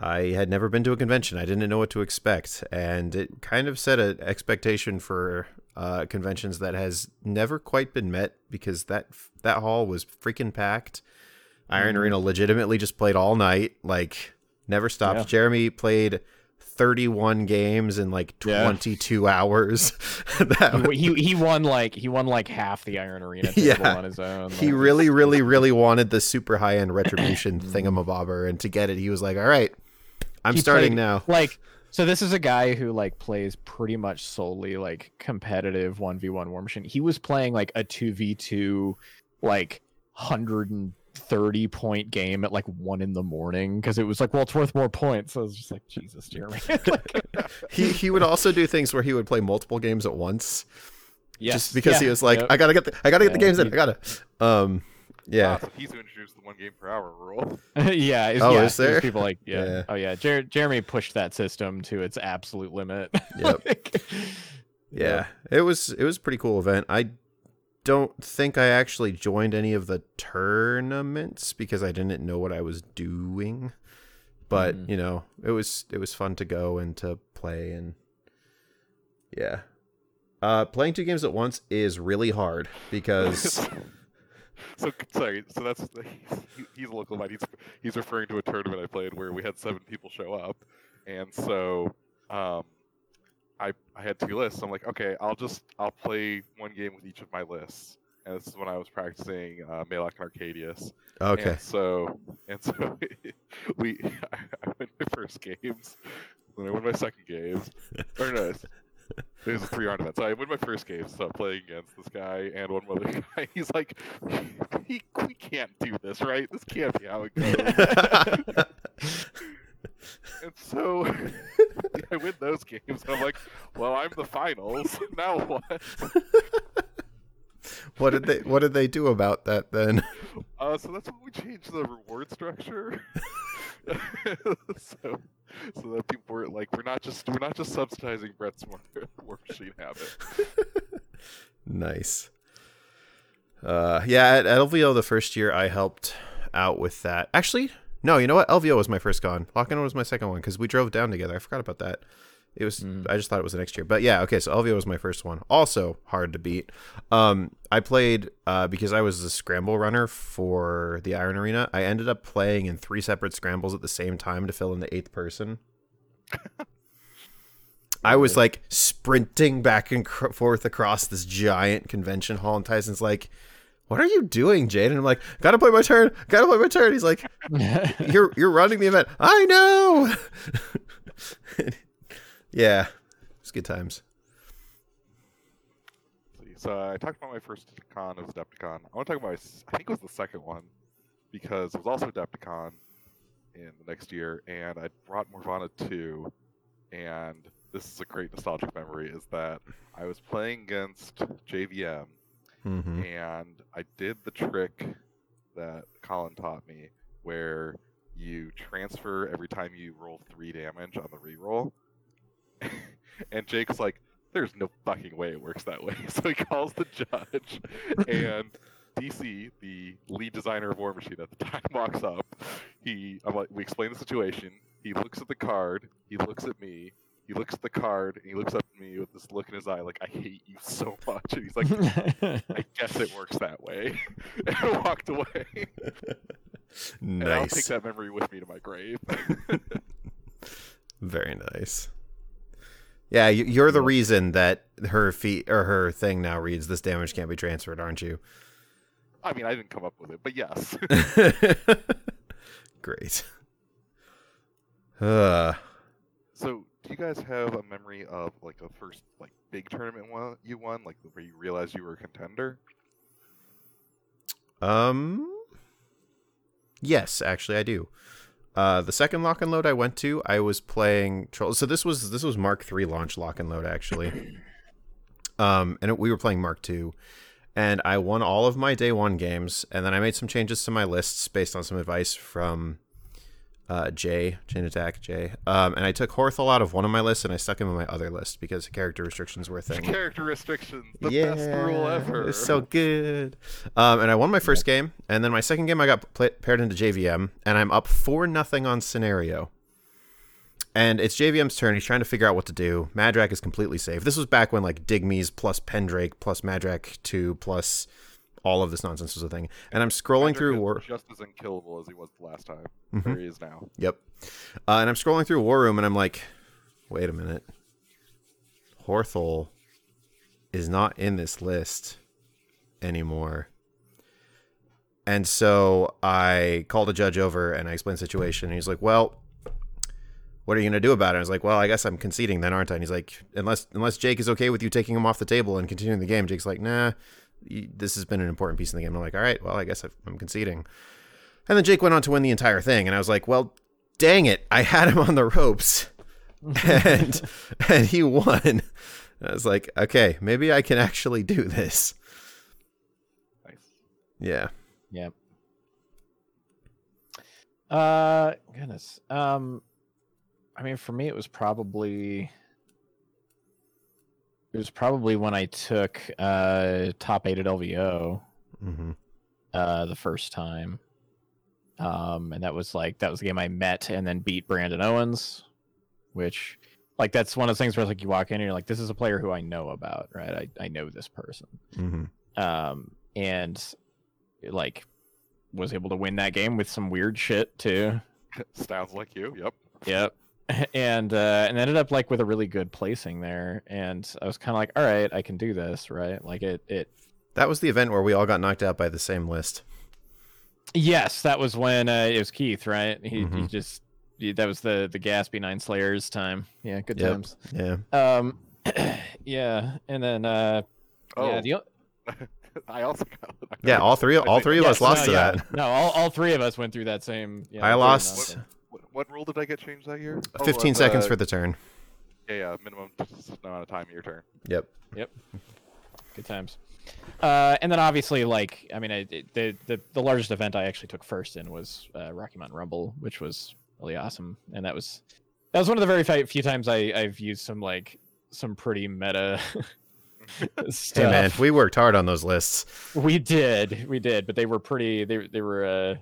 I had never been to a convention. I didn't know what to expect, and it kind of set an expectation for uh, conventions that has never quite been met because that that hall was freaking packed. Iron. Arena legitimately just played all night, like never stopped. Yeah. Jeremy played 31 games in like Yeah. 22 hours. that he he won like he won like half the Iron Arena table Yeah. on his own. he really, really, really wanted the super high end retribution thingamabobber, and to get it, he was like, "All right, I'm He starting played- now." like so this is a guy who like plays pretty much solely like competitive 1v1 war machine he was playing like a 2v2 like 130 point game at like one in the morning because it was like well it's worth more points so i was just like jesus jeremy like, He he would also do things where he would play multiple games at once, yes, just because he was like, yep. "I gotta get the I gotta get the Yeah, games in. I gotta." Um, yeah. Ah, so he's who introduced the one game per hour rule. yeah, it's, Oh, yeah, is there? people like yeah. Yeah. Oh yeah, Jer- Jeremy pushed that system to its absolute limit. Yep. Like, Yeah, it was it was a pretty cool event. I don't think I actually joined any of the tournaments because I didn't know what I was doing. But Mhm. you know, it was it was fun to go and to play and yeah. Uh, playing two games at once is really hard because so sorry. So that's he's, he's a local. He's he's referring to a tournament I played where we had seven people show up, and so um, I I had two lists. I'm like, okay, I'll just I'll play one game with each of my lists. And this is when I was practicing uh, Maelok and Arkadius. okay. And so and so we I, I win my first games, then I won my second games. or no, was a three round event. So I win my first game, so I'm playing against this guy and one other guy. He's like, we, we can't do this, right? This can't be how it goes. and so I win those games. And I'm like, well, I'm the finals. Now what? what did they what did they do about that then? Uh, so that's when we changed the reward structure. so, so that people were like, we're not just we're not just subsidizing Brett's war, machine habit. Nice. Uh, yeah, at, LVO the first year I helped out with that. Actually, no, you know what? LVO was my first con. Lock-in was my second one because we drove down together. I forgot about that. It was Mhm. I just thought it was the next year. But yeah, okay, so LVO was my first one. Also hard to beat. Um, I played uh, because I was the scramble runner for the Iron Arena. I ended up playing in three separate scrambles at the same time to fill in the eighth person. I was like sprinting back and cr- forth across this giant convention hall, and Tyson's like, "What are you doing, Jade?" And I'm like, "Gotta play my turn. Gotta play my turn." He's like, "You're you're running the event. I know." yeah, it's good times. So I talked about my first con as Adepticon. I want to talk about I think it was the second one because it was also Adepticon in the next year, and I brought Morvahna 2, and this is a great nostalgic memory, is that I was playing against JVM, hmm and I did the trick that Colin taught me, where you transfer every time you roll three damage on the reroll. and Jake's like, "There's no fucking way it works that way." So he calls the judge, and DC, the lead designer of War Machine at the time, walks up. He, I'm like, we explain the situation. He looks at the card. He looks at me. He looks at the card, and he looks up at me with this look in his eye, like, "I hate you so much." And he's like, I guess it works that way. and I walked away. And I'll take that memory with me to my grave. very nice. Yeah, you- you're the reason that her feat or her thing now reads this damage can't be transferred, aren't you? I mean, I didn't come up with it, but yes. Great. Uh, so, do you guys have a memory of like a first like big tournament one you won, like where you realized you were a contender? um, yes, actually, I do. Uh, the second lock and load I went to, I was playing troll. So this was this was Mark three launch lock and load actually. Um, and it, we were playing Mark two, and I won all of my day one games, and then I made some changes to my lists based on some advice from uh, Jay, Chain Attack Jay. Um, and I took Horthol out of one of my lists and I stuck him in my other list because character restrictions were a thing. Character restrictions, the best rule ever. It's so good. Um, and I won my first game, and then my second game I got pla paired into JVM, and I'm up four nothing on scenario. and it's JVM's turn. He's trying to figure out what to do. Madrak is completely safe. This was back when like Digme's plus Pendrake plus Madrak two plus all of this nonsense was a thing. And I'm scrolling Patrick through War. just as unkillable as he was the last time. Mhm. There he is now. Yep. Uh, and I'm scrolling through War Room, and I'm like, wait a minute. Horthol is not in this list anymore. And so I called a judge over and I explained the situation. And he's like, well, what are you going to do about it? I was like, well, I guess I'm conceding then, aren't I? And he's like, unless unless Jake is okay with you taking him off the table and continuing the game. Jake's like, nah, this has been an important piece in the game. I'm like, all right, well, I guess I'm conceding. And then Jake went on to win the entire thing. And I was like, well, dang it, I had him on the ropes. and and he won. I was like, okay, maybe I can actually do this. Nice. Yeah. Yep. Uh, goodness. Um, I mean, for me, it was probably it was probably when I took uh top eight at LVO hmm uh the first time. Um, and that was like that was the game I met and then beat Brandon Owens, which like that's one of those things where like you walk in and you're like, this is a player who I know about, right? I I know this person hmm um, and like was able to win that game with some weird shit too. Sounds like you. Yep. Yep. And uh, and ended up like with a really good placing there, and I was kind of like, all right, I can do this, right? Like it, it. That was the event where we all got knocked out by the same list. Yes, that was when uh, it was Keith, right? He, he Mhm. just he- that was the the Gaspy Nine Slayers time. Yeah, good Yep. times. Yeah. Um, yeah, and then uh, Oh, yeah, the, o- I also got. I Yeah, all three all three of yes, us lost no, to yeah. that. No, all, all three of us went through that same. Yeah, I lost nonsense. What, what rule did I get changed that year? Oh, 15 uh, seconds for the turn. Yeah, yeah, minimum amount of time your turn. Yep. Yep. Good times. Uh, and then obviously, like, I mean, I, the, the the largest event I actually took first in was uh, Rocky Mountain Rumble, which was really awesome, and that was that was one of the very few times I I've used some like some pretty meta stuff. Hey man, we worked hard on those lists. We did, we did, but they were pretty. They they were uh,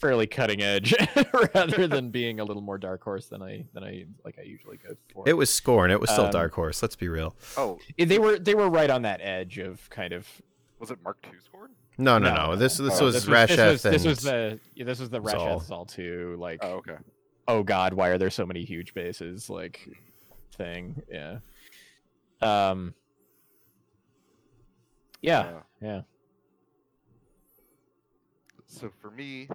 fairly cutting edge, rather than being a little more dark horse than I than I like I usually go for. It was Skorne. It was still Um, dark horse. Let's be real. Oh, they were they were right on that edge of kind of was it Mark II scored? No, no, no, no. This this Oh, was this Rasheth this was, this was the yeah, this was the Zaal. Rasheth Zaal too. Like, Oh, okay. oh god, why are there so many huge bases? Like, thing. Yeah. Um. Yeah. Uh, Yeah. So for me, it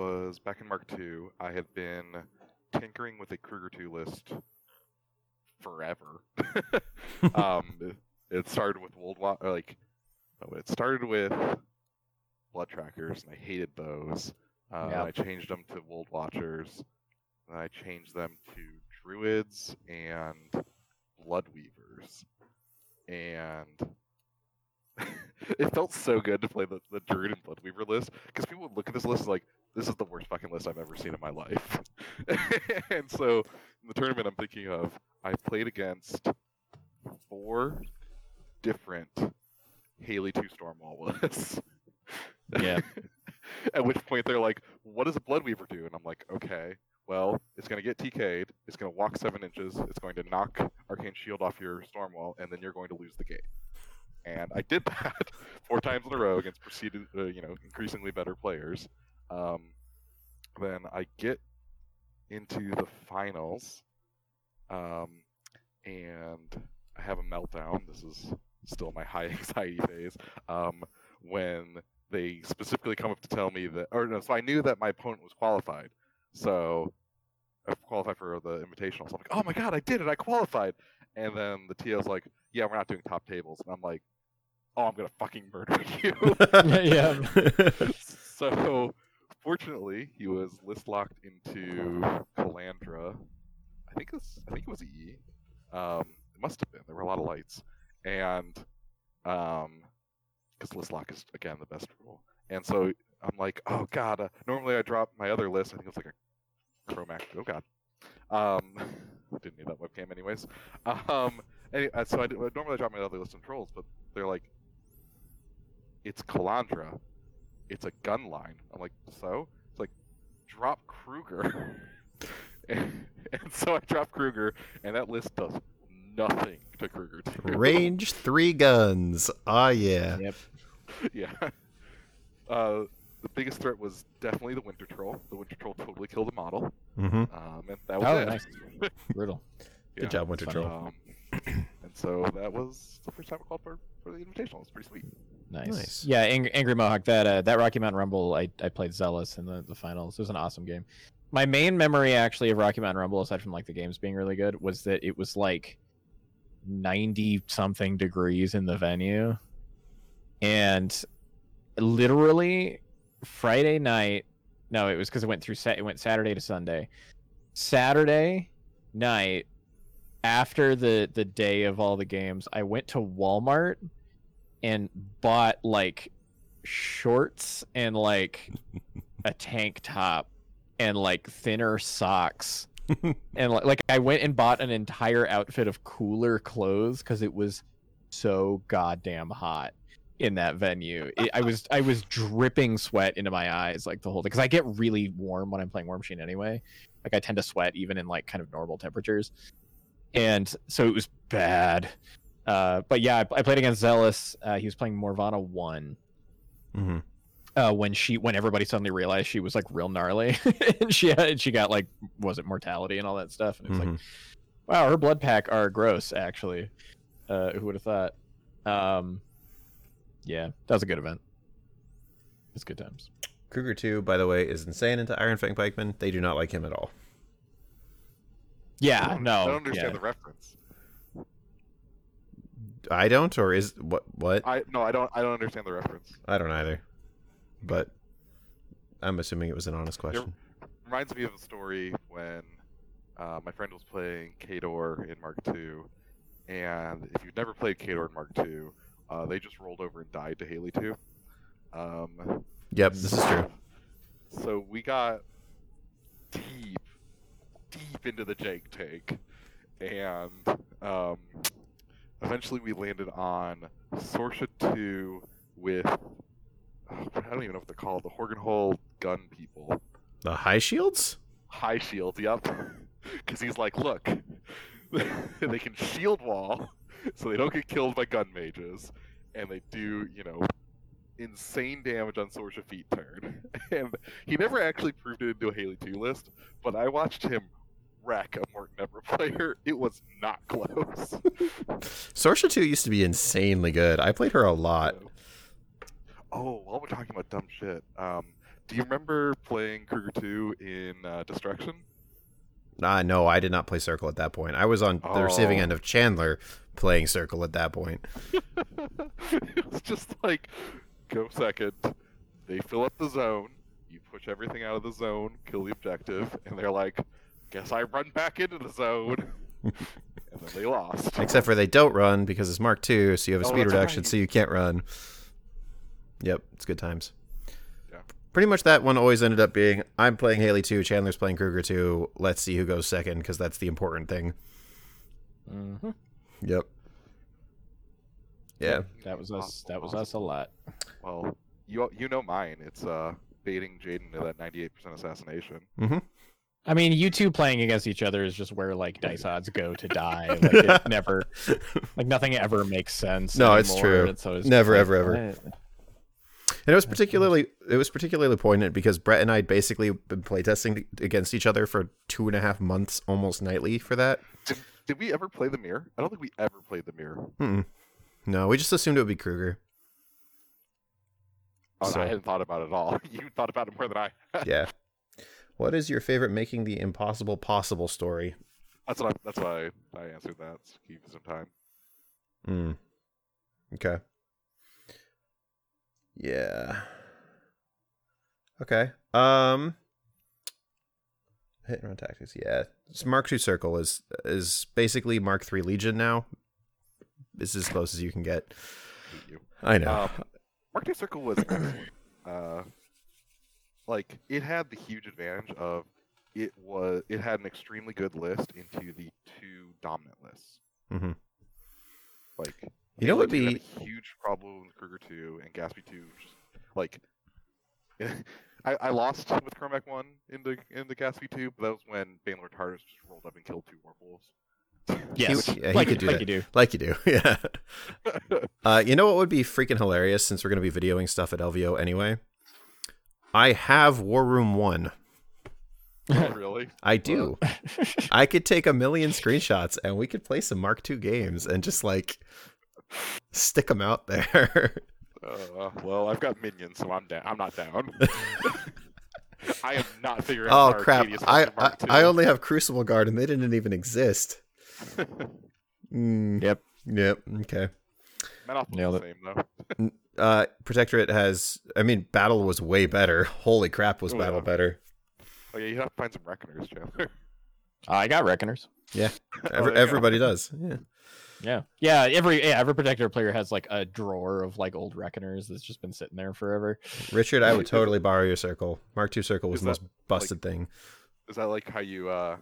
was back in Mark II. I had been tinkering with a Krueger 2 list forever. um, it, started with World Wa- or like, it started with Blood Trackers, and I hated those. Uh, Yeah. I changed them to Wold Watchers. And I changed them to Druids and Blood Weavers. And it felt so good to play the, the Druid and Bloodweaver list because people would look at this list and like this is the worst fucking list I've ever seen in my life. and so in the tournament I'm thinking of, I played against four different Haley two Stormwall lists. Yeah. At which point they're like, "What does a Bloodweaver do?" And I'm like, "Okay, well, it's gonna get TK'd. It's gonna walk seven inches. It's going to knock Arcane Shield off your Stormwall, and then you're going to lose the game." And I did that four times in a row against proceeded, uh, you know, increasingly better players. Um, then I get into the finals, um, and I have a meltdown. This is still my high anxiety phase. Um, when they specifically come up to tell me that, or no, so I knew that my opponent was qualified. So I qualified for the invitational. So I'm like, oh my god, I did it! I qualified. And then the TO's like, yeah, we're not doing top tables. And I'm like, oh, I'm gonna fucking murder you. yeah. so fortunately, he was list locked into Calandra. I think I think it was E. Um, it must have been. There were a lot of lights, and um, because list lock is again the best rule. And so I'm like, oh god. Uh, normally I drop my other list. I think it was like a Kromac. Oh god. Um, didn't need that webcam anyways. Um, any, uh, so I did, normally I drop my other list in trolls, but they're like, it's Calandra it's a gun line. I'm like, so? It's like, drop Krueger. and, and so I dropped Krueger, and that list does nothing to Krueger too. Range three guns. Ah, yeah. Yep. yeah. Uh, the biggest threat was definitely the Winter Troll. The Winter Troll totally killed the model, Mm-hmm. um, and that was Oh, it. nice. Brutal. Good Yeah. job, Winter Troll. Um, and so that was the first time I called for, for the invitational. was pretty sweet. Nice. Nice. Yeah, Ang- Angry Mohawk. That uh, that Rocky Mountain Rumble, I, I played Zealous in the, the finals. It was an awesome game. My main memory actually of Rocky Mountain Rumble, aside from like the games being really good, was that it was like ninety something degrees in the venue, and literally Friday night. No, it was because it went through. Sa- it went Saturday to Sunday. Saturday night after the the day of all the games, I went to Walmart and bought like shorts and like a tank top and like thinner socks and like, like I went and bought an entire outfit of cooler clothes because it was so goddamn hot in that venue. It, I was I was dripping sweat into my eyes like the whole because I get really warm when I'm playing War Machine anyway. Like I tend to sweat even in like kind of normal temperatures, and so it was bad. Uh, but yeah, I, I played against Zealous. Uh, he was playing Morvahna one Mm-hmm. uh, when she when everybody suddenly realized she was like real gnarly, and she had, she got like was it mortality and all that stuff, and it was like, wow, her blood pack are gross actually. Uh, who would have thought? Um, yeah, that was a good event. It's good times. Krueger 2, by the way, is insane into Iron Fang Pikeman. They do not like him at all. I Yeah, don't, no, I don't understand yeah. the reference. I don't, or is what? What? I no, I don't. I don't understand the reference. I don't either. But I'm assuming it was an honest question. Reminds me of a story when uh, my friend was playing Khador in Mark II, and if you've never played Khador in Mark II, uh, they just rolled over and died to Haley 2. Um, Yep, this is true. So we got deep, deep into the Jake tank, and um, eventually we landed on Sorscha 2 with I don't even know what they're called, the Horgenhold gun people. The high shields? High shields, yep. Because he's like, look, they can shield wall, so they don't get killed by gun mages, and they do, you know, insane damage on Sorscha feat turn. And he never actually proved it into a Haley 2 list, but I watched him wreck a Mortenebra player. It was not close. Sorscha 2 used to be insanely good. I played her a lot. Oh, while we're talking about dumb shit, um, do you remember playing Krueger 2 in uh, Destruction? Ah, no, I did not play Circle at that point. I was on the receiving Oh. end of Chandler playing Circle at that point. it was just like, go second. They fill up the zone. You push everything out of the zone, kill the objective, and they're like, guess I run back into the zone. and then they lost. Except for they don't run because it's Mark II, so you have a Oh, speed reduction, right. so you can't run. Yep, it's good times. Yeah. Pretty much that one always ended up being I'm playing Haley 2, Chandler's playing Krueger 2. Let's see who goes second because that's the important thing. Mhm. Yep. Yeah. That was us. That was us a lot. Well, you you know mine. It's uh baiting Jaden to that 98% assassination. I mean, you two playing against each other is just where like dice odds go to die. Like it never, like nothing ever makes sense. No, it's true. and so it's Never, ever, ever. what? And it was particularly it was particularly poignant because Brett and I had basically been playtesting against each other for two and a half months, almost nightly for that. Did, did we ever play the mirror? I don't think we ever played the mirror. Mm-mm. No, we just assumed it would be Krueger. Oh, no, So- I hadn't thought about it at all. You thought about it more than I. Yeah. What is your favorite making the impossible possible story? That's what I, that's why I, I answered that. So keep some time. Mm. Okay. Yeah. Okay. Um. Hit and run tactics. Yeah. So Mark II Circle is is basically Mark III Legion now. This is as close as you can get. I know. Um, Mark II Circle was excellent. uh, like it had the huge advantage of it was it had an extremely good list into the two dominant lists. Mm-hmm. Like You know what would Halo 2 had be a huge problem with Krueger two and Gaspy two. Just, like I, I lost with Kromac one in the in the Gaspy two, but that was when Banelord Tartarus just rolled up and killed two werewolves. Yes, yeah, he like, could do like that. you do. Like you do, yeah. Uh, you know what would be freaking hilarious since we're going to be videoing stuff at LVO anyway? I have War Room 1. Oh, really? I do. I could take a million screenshots and we could play some Mark II games and just like stick them out there. Uh, well, I've got minions, so I'm down. I'm not down. I am not figuring oh out. how crap! Arkadius I, I I only have Crucible Guard and they didn't even exist. Mm, Yep. Yep. Okay. Menoth Nailed was the same though. Uh, Protectorate has. I mean, Battle was way better. Holy crap, was Oh, Battle yeah. better? Oh yeah, you have to find some reckoners, Chandler. I got reckoners. Every, Oh, there you go. everybody does. Yeah. Yeah, yeah. Every yeah, every protector player has like a drawer of like old reckoners that's just been sitting there forever. Richard, I would totally borrow your circle. Mark II circle was Is the most that, busted thing. Is that like how you uh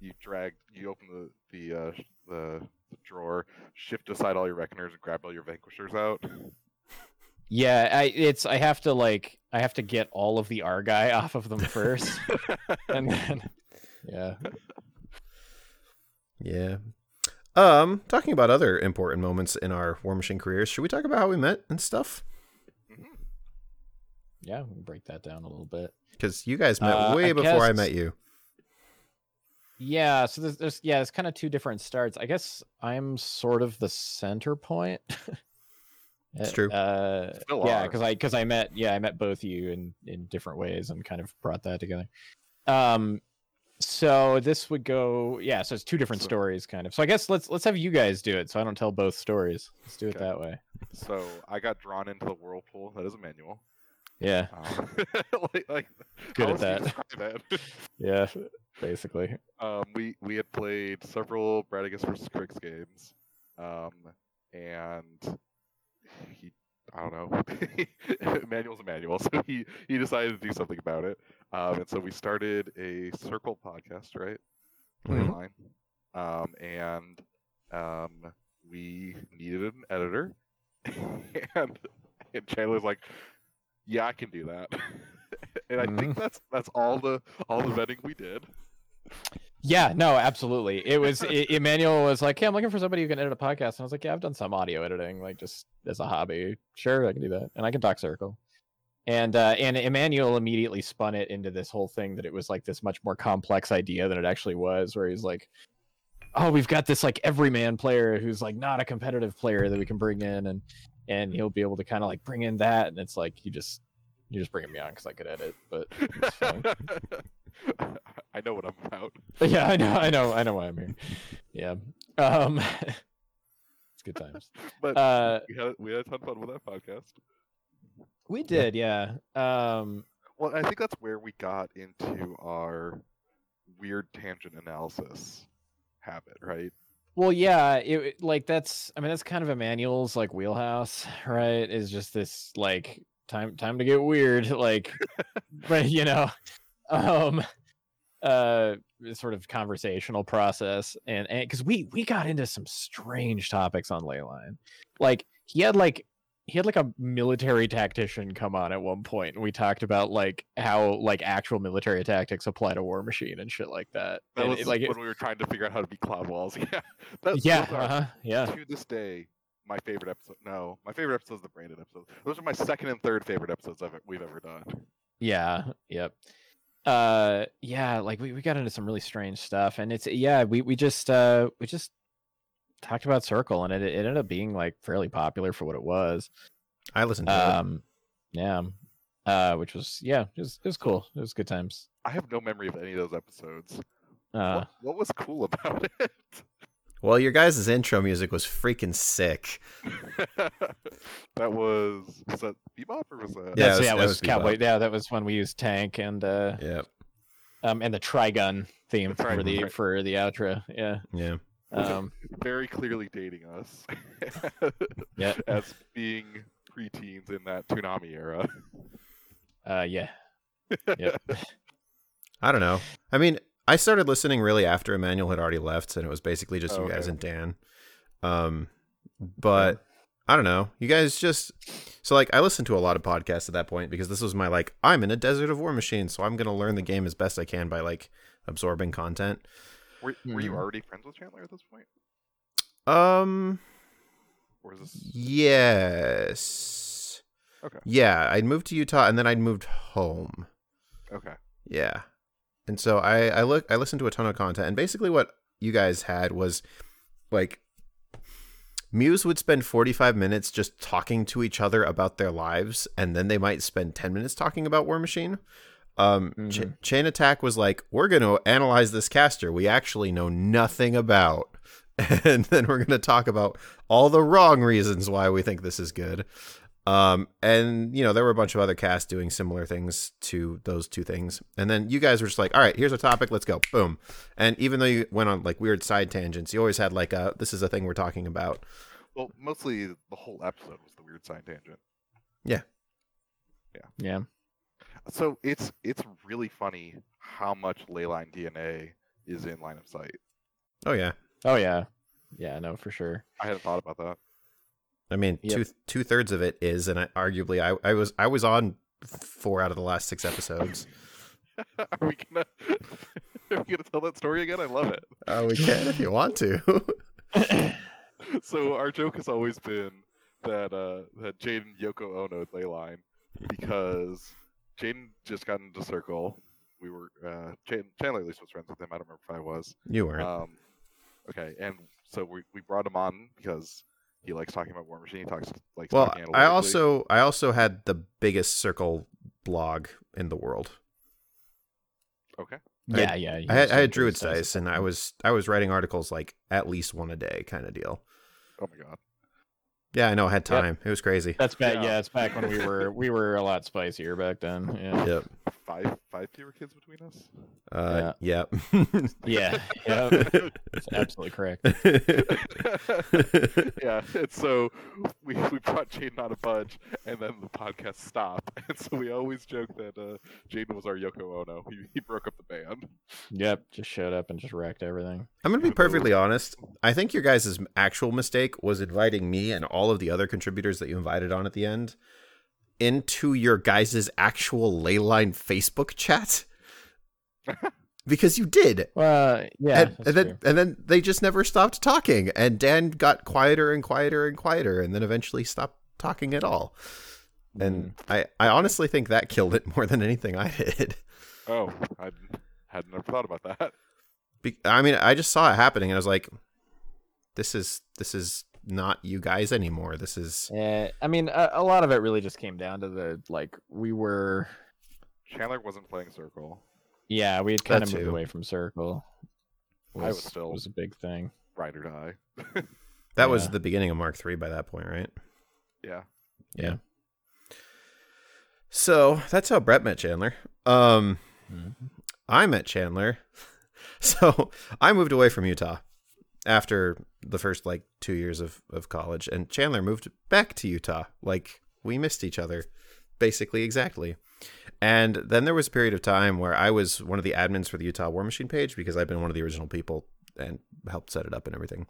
you drag you open the the uh the, the drawer, shift aside all your reckoners, and grab all your vanquishers out? Yeah, I it's I have to like I have to get all of the Argai off of them first, and then yeah, Yeah. Um, talking about other important moments in our War Machine careers, should we talk about how we met and stuff? Mhm. yeah, we can break that down a little bit. Because you guys met Uh, way I before I met you. Yeah, so there's, there's yeah, it's kind of two different starts. I guess I'm sort of the center point. It's Uh, true. Uh, Still yeah, because I because I met yeah I met both you in in different ways and kind of brought that together. Um, so this would go yeah, so it's two different So- stories kind of. So I guess let's let's have you guys do it so I don't tell both stories. Let's do it Okay. that way. So I got drawn into the whirlpool. That is a manual. Yeah, Um, like, like, Good at else do you that. yeah, basically. um, we we had played several Bradigus versus Cryx games, um, and he I don't know. Manual's a manual, so he he decided to do something about it. Um, and so we started a circle podcast, right? Mhm. Line. Um, and um, we needed an editor, and and Chandler's like, "Yeah, I can do that." and I think that's that's all the all the vetting we did. Yeah, no, absolutely. It was I Emmanuel was like, "Hey, I'm looking for somebody who can edit a podcast," and I was like, "Yeah, I've done some audio editing, like just as a hobby. Sure, I can do that, and I can talk circle." And uh, and Emmanuel immediately spun it into this whole thing that it was like this much more complex idea than it actually was. Where he's like, "Oh, we've got this like everyman player who's like not a competitive player that we can bring in, and and he'll be able to kind of like bring in that." And it's like you just you just bringing me on because I could edit, but. I know what I'm about. yeah, I know, I know, I know why I'm here. Yeah, um, it's good times. But Uh, we had we had a ton of fun with that podcast. we did, yeah. Um, Well, I think that's where we got into our weird tangent analysis habit, right? well, yeah, it it- like that's, I mean, that's kind of Emmanuel's like wheelhouse, right? Is just this like time time to get weird, like, but you know, um, uh, sort of conversational process, and and because we we got into some strange topics on Leyline, like he had like he had like a military tactician come on at one point and we talked about like how like actual military tactics apply to war machine and shit like that, That And was it- like it- when we were trying to figure out how to beat cloud walls. Yeah, that, yeah those uh-huh, yeah To this day, my favorite episode. No, my favorite episode is the branded episode. Those are my second and third favorite episodes I've, we've ever done. yeah yep uh yeah like we, we got into some really strange stuff and it's yeah we we just uh we just talked about circle and it, it ended up being like fairly popular for what it was I listened to it. um yeah uh which was yeah it was, it was cool it was good times I have no memory of any of those episodes. uh what, what was cool about it? Well, your guys' intro music was freaking sick. that was was that Bebop or was that? Yeah, that's- it was- yeah, that it was, was Bebop. cowboy yeah that was when we used tank and uh Yeah. um and the trigun theme The for the right. for the outro yeah Yeah. um very clearly dating us. Yeah. As being preteens in that Toonami era. uh yeah yeah. I don't know. I mean, I started listening really after Emmanuel had already left, and it was basically just you guys Okay. and Dan. Um, but I don't know. You guys just so like I listened to a lot of podcasts at that point because this was my like I'm in a desert of War Machine, so I'm gonna learn the game as best I can by like absorbing content. Were, were you Mhm. already friends with Chandler at this point, Um, or is this? yes, Okay. yeah. I'd moved to Utah and then I'd moved home. Okay. Yeah. And so I I look I listened to a ton of content and basically what you guys had was like Muse would spend 45 minutes just talking to each other about their lives and then they might spend 10 minutes talking about War Machine. Um Ch- Mhm. Chain Attack was like we're going to analyze this caster we actually know nothing about and then we're going to talk about all the wrong reasons why we think this is good. Um, and you know, there were a bunch of other casts doing similar things to those two things. And then you guys were just like, all right, here's a topic, let's go. Boom. And even though you went on like weird side tangents, you always had like a this is a thing we're talking about. Well, mostly the whole episode was the weird side tangent. Yeah. Yeah. Yeah. So it's it's really funny how much Leyline DNA is in line of sight. Oh yeah. Oh yeah. Yeah, no, for sure. I hadn't thought about that. I mean, Yep. two two thirds of it is, and I, arguably, I, I was I was on four out of the last six episodes. are we gonna are we gonna tell that story again? I love it. Oh, we can if you want to. so our joke has always been that uh that Jaden Yoko Ono Leyline because Jaden just got into circle. We were uh Jaden, Chandler at least was friends with him. I don't remember if I was. you weren't. Um okay, and so we, we brought him on because he likes talking about War Machine. He talks like well, I also I also had the biggest circle blog in the world. Okay. yeah, yeah. I had, I had Druid's Druid's Dice, and I was I was writing articles like at least one a day, kind of deal. Oh my god. Yeah, I know. I had Yep. time. It was crazy. That's back. Yeah. Yeah, it's back when we were we were a lot spicier back then. Yeah. Yep. Five five fewer kids between us? Uh, yep. Yeah. Yeah. That's absolutely correct. yeah, and so we we brought Jaden on a bunch, and then the podcast stopped, and so we always joke that uh, Jaden was our Yoko Ono. He, he broke up the band. Yep. Just showed up and just wrecked everything. I'm gonna be perfectly honest. I think your guys' actual mistake was inviting me and all of the other contributors that you invited on at the end into your guys' actual Leyline Facebook chat. because you did. Well, yeah. and, and then true. and then they just never stopped talking and Dan got quieter and quieter and quieter and then eventually stopped talking at all. And Mm-hmm. I, I honestly think that killed it more than anything I did. Oh, I had never thought about that. Be- I mean, I just saw it happening and I was like, this is this is not you guys anymore. This is Yeah, I mean, a, a lot of it really just came down to the like we were. Chandler wasn't playing Circle. Yeah, we had kind That of moved too. away from Circle. I was still- was a big thing. Ride or die. that was the beginning of Mark Three by that point, right? Yeah. Yeah. So that's how Brett met Chandler. Um, Mhm. I met Chandler. So I moved away from Utah after the first like two years of, of college, and Chandler moved back to Utah. Like we missed each other, basically exactly. And then there was a period of time where I was one of the admins for the Utah War Machine page because I've been one of the original people and helped set it up and everything.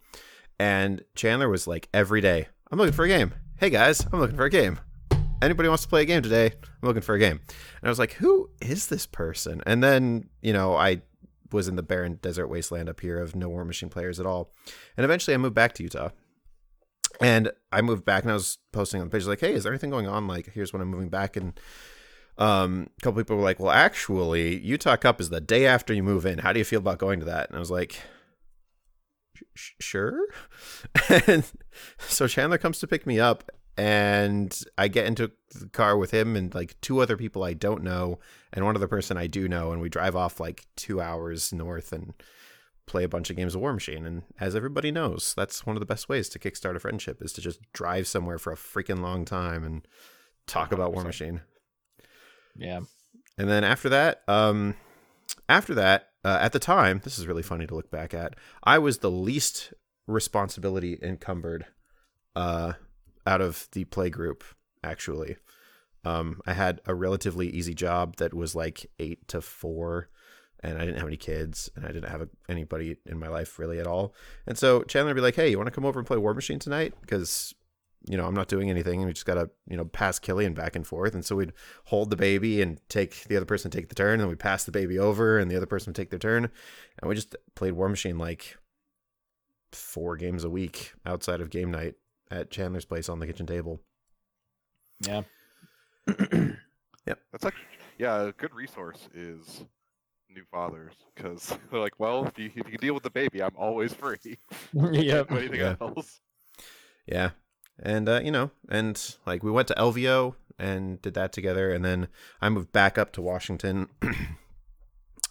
And Chandler was like every day, I'm looking for a game. Hey guys, I'm looking for a game. Anybody wants to play a game today? I'm looking for a game. And I was like, who is this person? And then, you know, I was in the barren desert wasteland up here of no War Machine players at all. And eventually I moved back to Utah. And I moved back and I was posting on the page like, hey, is there anything going on? Like, here's when I'm moving back. And um, a couple people were like, well, actually, Utah Cup is the day after you move in. How do you feel about going to that? And I was like, sure. and so Chandler comes to pick me up and I get into the car with him and like two other people I don't know and one other person I do know and we drive off like 2 hours north and play a bunch of games of War Machine and as everybody knows that's one of the best ways to kickstart a friendship is to just drive somewhere for a freaking long time and talk about War Machine. Yeah. And then after that, um, after that, uh, at the time, this is really funny to look back at. I was the least responsibility encumbered uh, out of the play group. Actually, um, I had a relatively easy job that was like eight to four, and I didn't have any kids, and I didn't have a, anybody in my life really at all. And so Chandler would be like, "Hey, you want to come over and play War Machine tonight? Because you know, I'm not doing anything, and we just gotta, you know, pass Killian back and forth. And so we'd hold the baby and take the other person take the turn, and we pass the baby over, and the other person would take their turn, and we just played War Machine like four games a week outside of game night at Chandler's place on the kitchen table. Yeah. That's actually yeah, a good resource is new fathers because they're like, well, if you if you deal with the baby, I'm always free. yep. Anything Yeah. else? Yeah. And uh, you know, and like we went to LVO and did that together and then I moved back up to Washington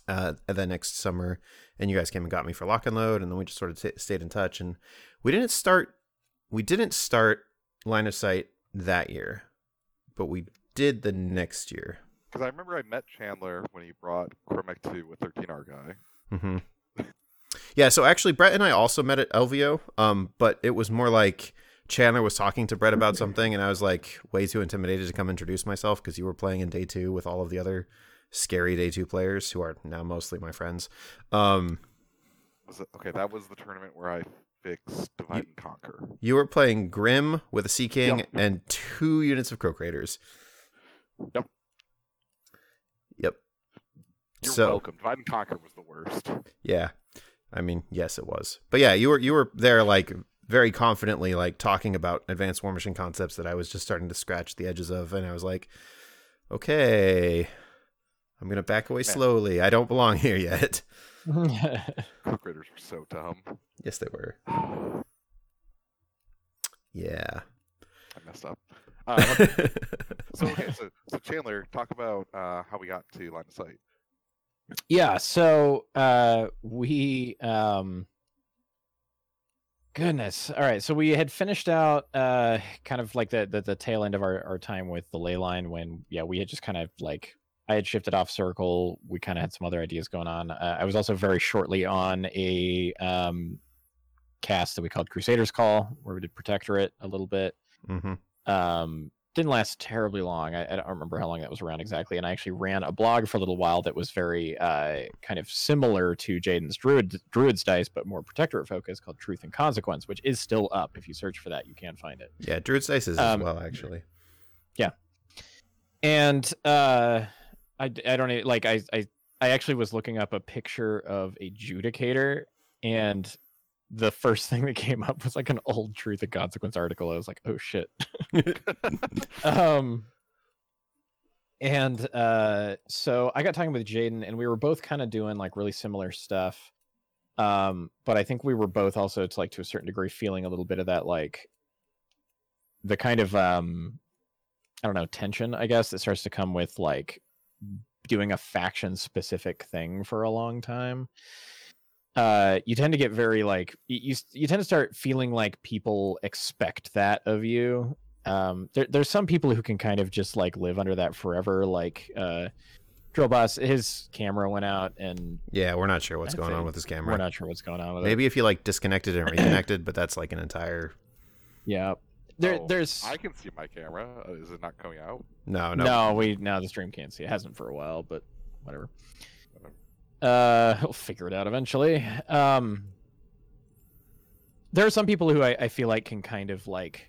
uh the next summer and you guys came and got me for lock and load and then we just sort of t- stayed in touch and we didn't start we didn't start line of sight that year but we did the next year Because I remember I met Chandler when he brought Kromac 2 with 13R guy. Mm-hmm. Yeah, so actually, Brett and I also met at LVO, um, but it was more like Chandler was talking to Brett about something, and I was like way too intimidated to come introduce myself because you were playing in day two with all of the other scary day two players who are now mostly my friends. Um, Was it okay? That was the tournament where I fixed Divide and Conquer. you were playing Grim with a Sea King Yep. and two units of Croak Raiders. Yep. Yep. You're So- welcome. Divide and Conquer was the worst. Yeah. I mean, yes, it was. But yeah, you were you were there like very confidently like talking about advanced war machine concepts that I was just starting to scratch the edges of and I was like, "Okay, I'm going to back away slowly. I don't belong here yet." Croak Raiders were so dumb. yes, they were. Yeah. I messed up. Uh, so okay, so so Chandler, talk about uh, how we got to line of sight. yeah so uh we um goodness. All right so we had finished out uh kind of like the the, the tail end of our, our time with the ley line when yeah we had just kind of like i had shifted off circle. We kind of had some other ideas going on. Uh, i was also very shortly on a um cast that we called crusaders call where we did protectorate a little bit. Hmm um didn't last terribly long I, I don't remember how long that was around exactly and i actually ran a blog for a little while that was very uh kind of similar to jaden's druid druid's dice but more protectorate focused called truth and consequence which is still up if you search for that you can find it Yeah, Druid's Dice is Um, as well actually. Yeah. And uh I, I don't like i i i actually was looking up a picture of a judicator and the first thing that came up was like an old truth and consequence article i was like oh shit. Um and uh so i got talking with jaden and we were both kind of doing like really similar stuff um but i think we were both also to like to a certain degree feeling a little bit of that like the kind of um i don't know tension i guess that starts to come with like doing a faction specific thing for a long time uh you tend to get very like you you tend to start feeling like people expect that of you um there, there's some people who can kind of just like live under that forever like uh drill boss his camera went out and Yeah, we're not sure what's I going on with his camera. we're not sure what's going on with it Maybe if you like disconnected and reconnected, but that's like an entire yeah there Oh, there's I can see my camera. Uh, is it not coming out? no, no. no. we no the stream can't see it hasn't for a while but whatever uh we'll figure it out eventually um there are some people who I, I feel like can kind of like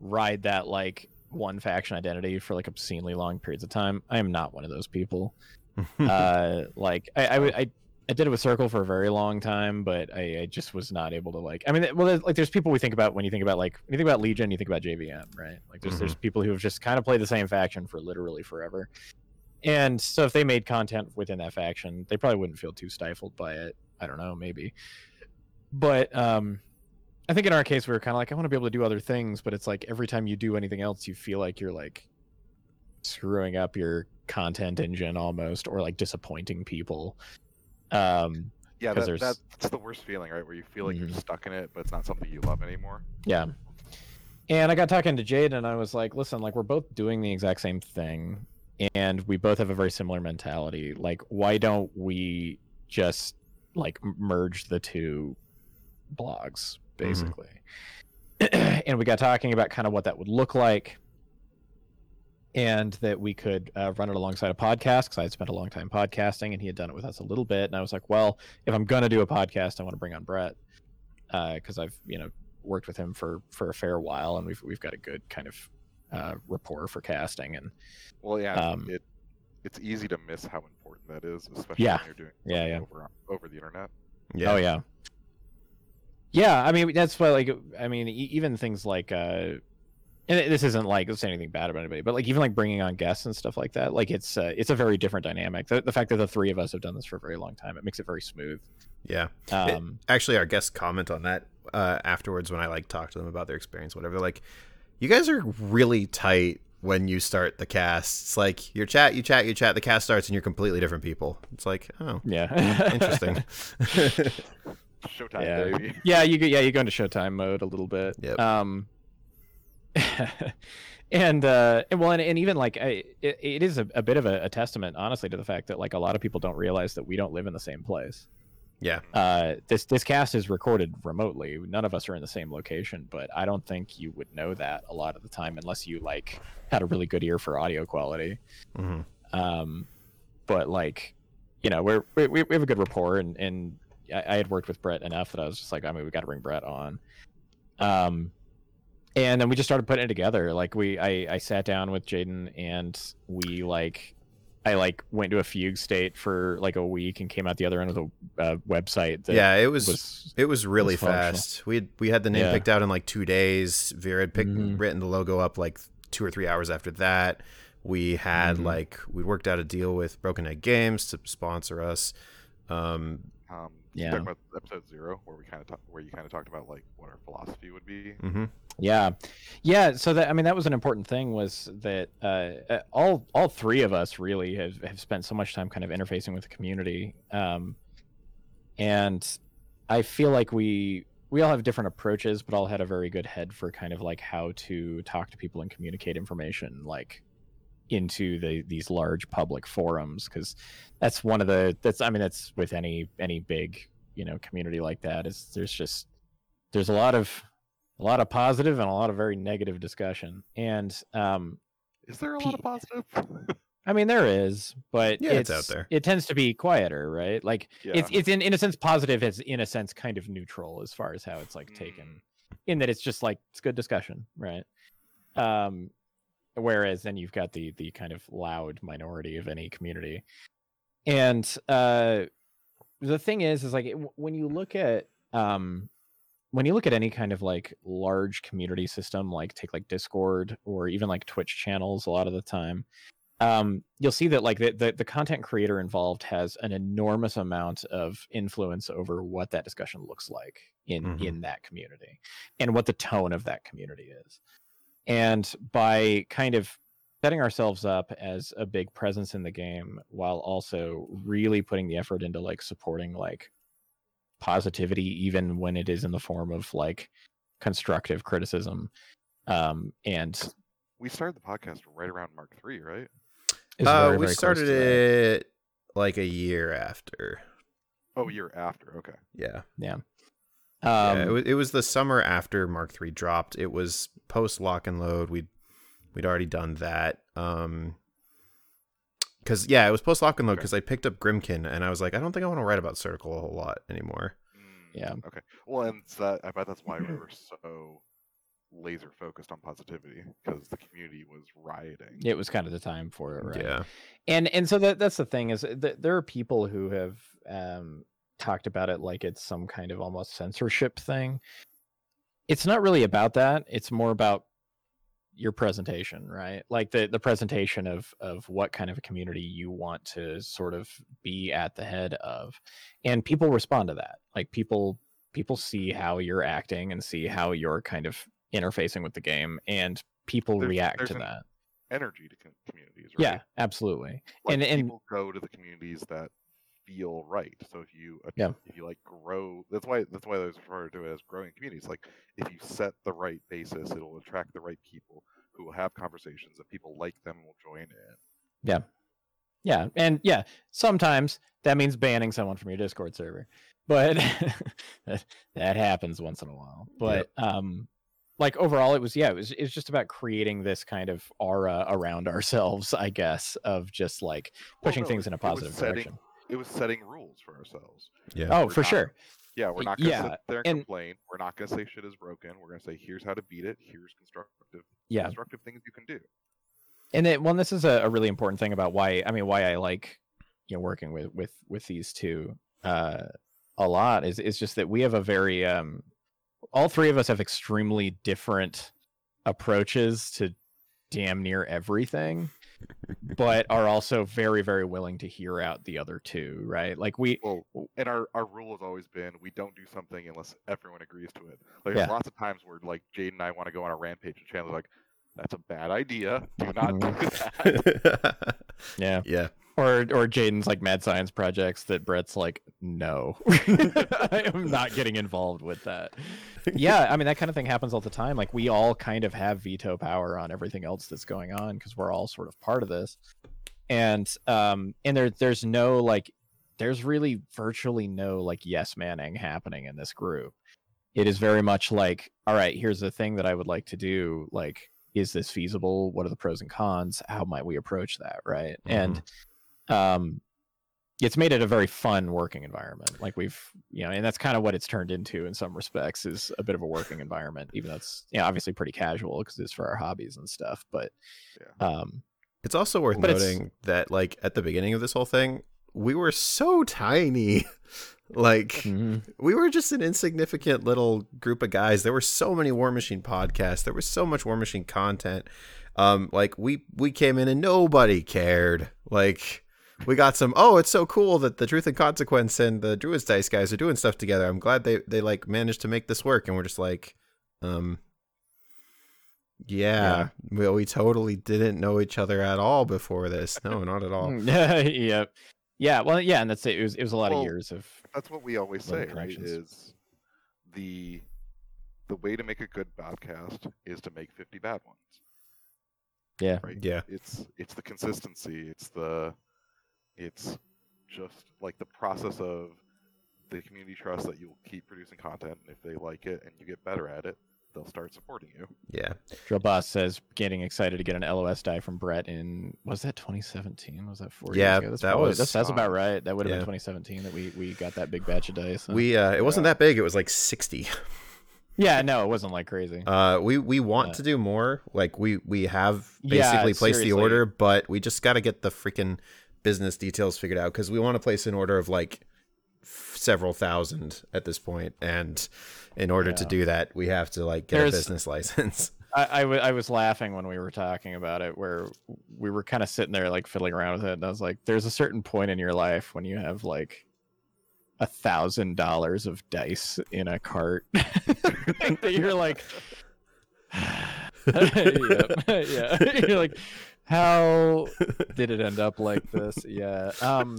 ride that like one faction identity for like obscenely long periods of time i am not one of those people uh like I, I would- I I did it with Circle for a very long time, but I, I just was not able to like. I mean, well, there's- like there's people we think about when you think about like when you think about Legion, you think about JVM, right? Like there's there's people who have just kind of played the same faction for literally forever, and so if they made content within that faction, they probably wouldn't feel too stifled by it. I don't know, maybe, but um, I think in our case we were kind of like I want to be able to do other things, but it's like every time you do anything else, you feel like you're like screwing up your content engine almost, or like disappointing people. Um, Yeah, that, that's the worst feeling, right? Where you feel like Mhm. you're stuck in it, but it's not something you love anymore. Yeah. And I got talking to Jade and I was like, listen, like we're both doing the exact same thing and we both have a very similar mentality. Like why don't we just like merge the two blogs basically? and we got talking about kind of what that would look like and that we could uh, run it alongside a podcast because I had spent a long time podcasting and he had done it with us a little bit. And I was like, well, if I'm going to do a podcast, I want to bring on Brett because I've, you know, worked with him for for a fair while, and we've we've got a good kind of uh, rapport for casting. And Well, yeah, Um, it it's easy to miss how important that is, especially Yeah. when you're doing Yeah, yeah. over over the internet. Yeah. Oh yeah. Yeah, I mean that's why like I mean e- even things like uh and this isn't like saying anything bad about anybody, but like even like bringing on guests and stuff like that, like it's uh, it's a very different dynamic. The, the fact that the three of us have done this for a very long time, it makes it very smooth. Yeah. Um, Actually, our guests comment on that uh, afterwards when I like talk to them about their experience, whatever. Like, you guys are really tight when you start the cast. It's like your chat, you chat, you chat. The cast starts, and you're completely different people. It's like, oh, yeah, interesting. Showtime, Yeah. baby. yeah, you go, yeah, you go into Showtime mode a little bit. Yep. Um, and uh, and well, and, and even like I, it, it is a, a bit of a, a testament, honestly, to the fact that like a lot of people don't realize that we don't live in the same place. Yeah. Uh, this this cast is recorded remotely. None of us are in the same location, but I don't think you would know that a lot of the time unless you like had a really good ear for audio quality. hmm Um, but like, you know, we're we, we we have a good rapport, and and I, I had worked with Brett enough that I was just like, I mean, we got to bring Brett on. Um, and then we just started putting it together. Like we, I I sat down with Jaden, and we like. I like went to a fugue state for like a week and came out the other end of the uh, website. That Yeah, it was, was it was really was fast. We had, we had the name Yeah. picked out in like two days. Vera had picked, Mhm. written the logo up like two or three hours after that. We had Mhm. like we worked out a deal with Broken Egg Games to sponsor us. Um, Um, Yeah. Talking about episode zero, where we kind of talk, where you kind of talked about like what our philosophy would be. mhm. Yeah, yeah. So that I mean, that was an important thing was that uh, uh, all all three of us really have have spent so much time kind of interfacing with the community, um, and I feel like we we all have different approaches, but all had a very good head for kind of like how to talk to people and communicate information, like into the these large public forums, because that's one of the that's I mean that's with any any big you know community like that is there's just there's a lot of a lot of positive and a lot of very negative discussion and um Is there a lot of positive? i mean there is but Yeah, it's out there. it tends to be quieter right like yeah. it's it's in, in a sense positive it's in a sense kind of neutral as far as how it's like taken Mm. in that it's just like it's good discussion right um whereas then you've got the the kind of loud minority of any community and uh the thing is is like it- when you look at um when you look at any kind of like large community system like take like discord or even like twitch channels a lot of the time um, you'll see that like the, the, the content creator involved has an enormous amount of influence over what that discussion looks like in Mhm. in that community and what the tone of that community is and by kind of setting ourselves up as a big presence in the game while also really putting the effort into like supporting like positivity even when it is in the form of like constructive criticism um and we started the podcast right around Mark Three, right? Uh, very, we very started it like a year after. Oh, a year after. Okay. Yeah. Yeah. um yeah, it was, it was the summer after Mark III dropped. It was post lock and load. We'd we'd already done that. Um, because yeah, it was post lock and load Okay. because I picked up Grimkin and I was like, I don't think I want to write about Circle a whole lot anymore. Mm, Yeah. Okay. Well, and it's that I bet that's why we were so laser focused on positivity because the community was rioting. it was kind of the time for it right Yeah, and and so that that's the thing is that there are people who have um talked about it like it's some kind of almost censorship thing it's not really about that it's more about your presentation right? Like the the presentation of of what kind of a community you want to sort of be at the head of. And people respond to that. Like people people see how you're acting and see how you're kind of interfacing with the game and people There's- react there's to that. Energy to com- communities, right? yeah absolutely. Like, and and people go to the communities that feel right. So if you Yeah. if you like grow, that's why that's why I was referred to it as growing communities. Like if you set the right basis, it'll attract the right people who will have conversations. If people like them, will join in. Yeah, yeah, and yeah, sometimes that means banning someone from your Discord server, but that, happens once in a while. But um, like overall, it was yeah, it was it's just about creating this kind of aura around ourselves, I guess, of just like Well, pushing no, things in a positive setting- direction. It was setting rules for ourselves. yeah. Oh, We're for not- sure. Yeah, we're not gonna yeah, sit there and, and- complain. We're not gonna say shit is broken. We're gonna say here's how to beat it. Here's constructive Yeah, constructive things you can do. and then well, this is a, a really important thing about why I mean why I like you know working with with with these two uh, a lot is is just that we have a very um, all three of us have extremely different approaches to damn near everything but are also very very willing to hear out the other two right like we Well, and our, our rule has always been we don't do something unless everyone agrees to it. Like Yeah. there's lots of times where like Jade and I want to go on a rampage and Chandler's like, That's a bad idea. Do not do mm-hmm. that. yeah yeah. Or or Jaden's like mad science projects that Brett's like, no, I am not getting involved with that. Yeah, I mean that kind of thing happens all the time. Like we all kind of have veto power on everything else that's going on because we're all sort of part of this. And um and there there's no like there's really virtually no like yes manning happening in this group. It is very much like, all right, here's the thing that I would like to do. Like, is this feasible? What are the pros and cons? How might we approach that? Right. And um it's made it a very fun working environment like we've you know and that's kind of what it's turned into in some respects is a bit of a working environment even though it's you know, obviously pretty casual because it's for our hobbies and stuff but um It's also worth But noting that, like, at the beginning of this whole thing, we were so tiny. like, we were just an insignificant little group of guys. There were so many War Machine podcasts. There was so much War Machine content. Um, like we we came in and nobody cared. Like we got some. Oh, it's so cool that the Truth and Consequence and the Druids Dice guys are doing stuff together. I'm glad they they like managed to make this work. And we're just like, um, yeah, We, we totally didn't know each other at all before this. No, not at all. yeah yeah well yeah and that's it it was, it was a lot Well, of years of That's what we always say, right? Is the the way to make a good podcast is to make 50 bad ones. Yeah. Right. Yeah. It's it's the consistency. It's the it's just like the process of the community trust that you'll keep producing content. And if they like it and you get better at it, they'll start supporting you. Yeah. Drill Boss says getting excited to get an LOS die from Brett in was that 2017? Was that four Yeah, years ago? That's that probably, was, that's, that's about right. That would have yeah. been 2017 that we we got that big batch of dice. huh? We uh it wasn't that big. It was like 60. yeah, no, it wasn't like crazy. Uh, we we want Yeah. to do more. Like we we have Yeah, basically placed the order, but we just got to get the freaking business details figured out because we want to place an order of like f- several thousand at this point, and in order to do that, we have to like get There's- a business license. I, I, w- I was laughing when we were talking about it, where we were kind of sitting there like fiddling around with it, and I was like, "There's a certain point in your life when you have like a thousand dollars of dice in a cart. That you're like, yep, yeah, you're like, how did it end up like this? Yeah, um,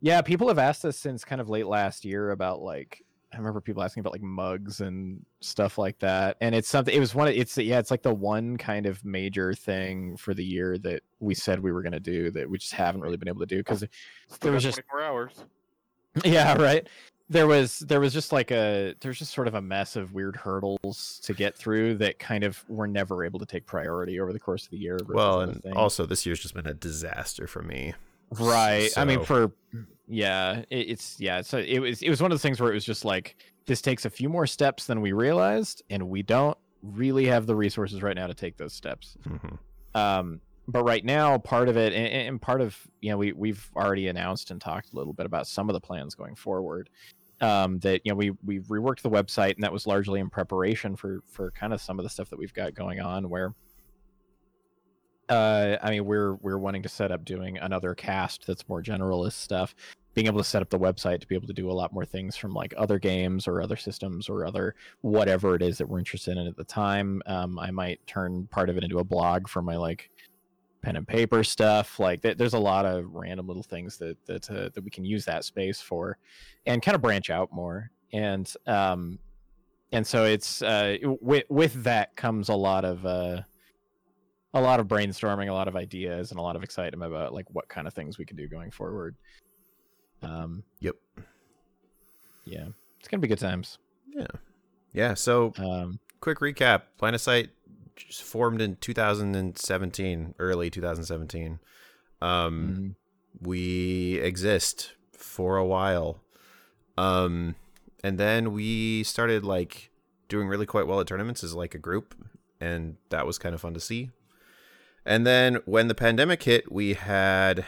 yeah. People have asked us since kind of late last year about like I remember people asking about like mugs and stuff like that. And it's something it was one of it's yeah, it's like the one kind of major thing for the year that we said we were gonna do that we just haven't really been able to do because Still There was just- 24 hours. yeah, right. There was there was just like a there's just sort of a mess of weird hurdles to get through that kind of were never able to take priority over the course of the year. well, and also this year's just been a disaster for me. Right. I mean, for yeah, it, it's yeah. So it was it was one of those things where it was just like this takes a few more steps than we realized, and we don't really have the resources right now to take those steps. Mhm. Um, but right now, part of it, and, and part of you know, we we've already announced and talked a little bit about some of the plans going forward. Um, that you know, we we reworked the website, and that was largely in preparation for for kind of some of the stuff that we've got going on. Where, uh, I mean, we're we're wanting to set up doing another cast that's more generalist stuff. Being able to set up the website to be able to do a lot more things from like other games or other systems or other whatever it is that we're interested in at the time. Um, I might turn part of it into a blog for my like pen and paper stuff. Like th- there's a lot of random little things that that uh, that we can use that space for, and kind of branch out more. And um, and so it's uh, with with that comes a lot of uh, a lot of brainstorming, a lot of ideas, and a lot of excitement about like what kind of things we can do going forward. Um, Yep. yeah, it's gonna be good times. Yeah. Yeah. So Um, quick recap: Planetsite formed in 2017, early 2017. Um, mhm. we exist for a while um and then we started like doing really quite well at tournaments as like a group, and that was kind of fun to see. And then when the pandemic hit, we had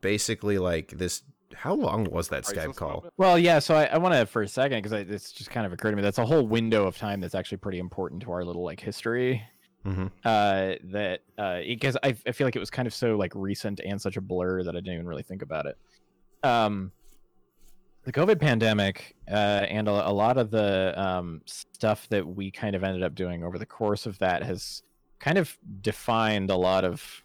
basically like this. How long was that Skype call? moment? Well, yeah. So I, I want to for a second because it's just kind of occurred to me that's a whole window of time that's actually pretty important to our little like history. hmm Uh, that uh, because I, I feel like it was kind of so like recent and such a blur that I didn't even really think about it. Um, the COVID pandemic uh, and a, a lot of the um, stuff that we kind of ended up doing over the course of that has kind of defined a lot of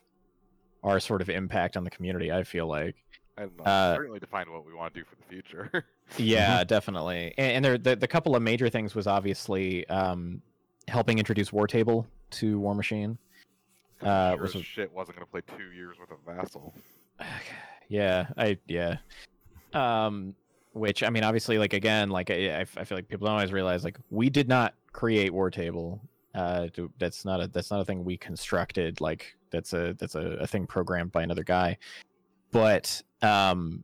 our sort of impact on the community. I feel like. And uh, Uh, certainly define what we want to do for the future. Yeah, definitely. And, and there, the, the couple of major things was obviously um, helping introduce War Table to War Machine. Uh, sure was a, shit wasn't gonna play two years with a vassal. yeah, I yeah. Um, which I mean, obviously, like again, like I, I feel like people don't always realize like we did not create War Table. Uh, to, that's not a that's not a thing we constructed. Like that's a that's a, a thing programmed by another guy. But um,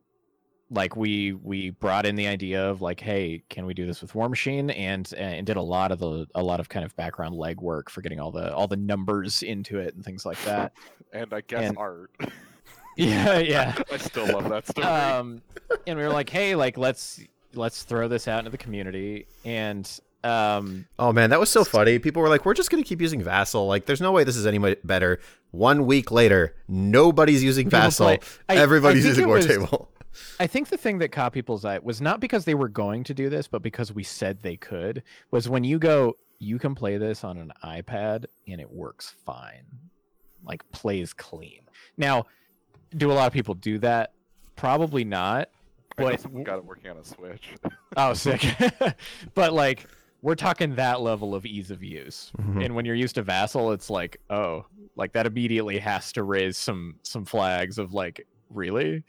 like we we brought in the idea of like, hey, can we do this with War Machine? And and did a lot of the a lot of kind of background legwork for getting all the all the numbers into it and things like that. And I guess And- art. yeah, yeah. I still love that story. um and we were like hey like let's let's throw this out into the community and um Oh man, that was so funny. People were like, "We're just gonna keep using Vassal. Like, there's no way this is any better." One week later, nobody's using Vassal. I- I Everybody's think using it War was- Table. i think the thing that caught people's eye was not because they were going to do this but because we said they could was when you go you can play this on an ipad and it works fine like plays clean now do a lot of people do that probably not but someone got it working on a Switch. oh sick but like we're talking that level of ease of use Mhm. and when you're used to vassal it's like oh like that immediately has to raise some some flags of like really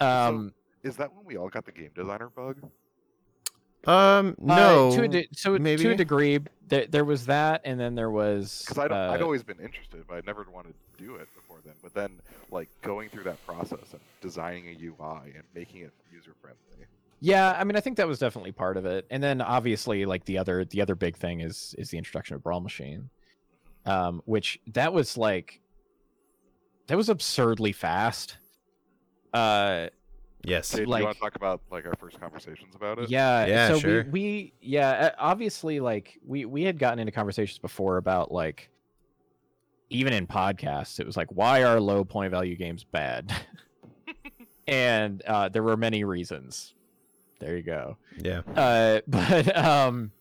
um Is that when we all got the game designer bug? Um, uh, no. to a de- so to a degree there, there was that and then there was Because I'd, I'd uh, always been interested, but I never wanted to do it before then. But then, like going through that process of designing a UI and making it user friendly. Yeah i mean i think that was definitely part of it and then obviously like the other the other big thing is is the introduction of brawl machine um which that was like that was absurdly fast uh yes. Jade, do like- you want to talk about like our first conversations about it? Yeah, Yeah, so sure. we, we yeah, uh, obviously like we we had gotten into conversations before about like even in podcasts it was like why are low point value games bad? and uh there were many reasons. There you go. Yeah. Uh but um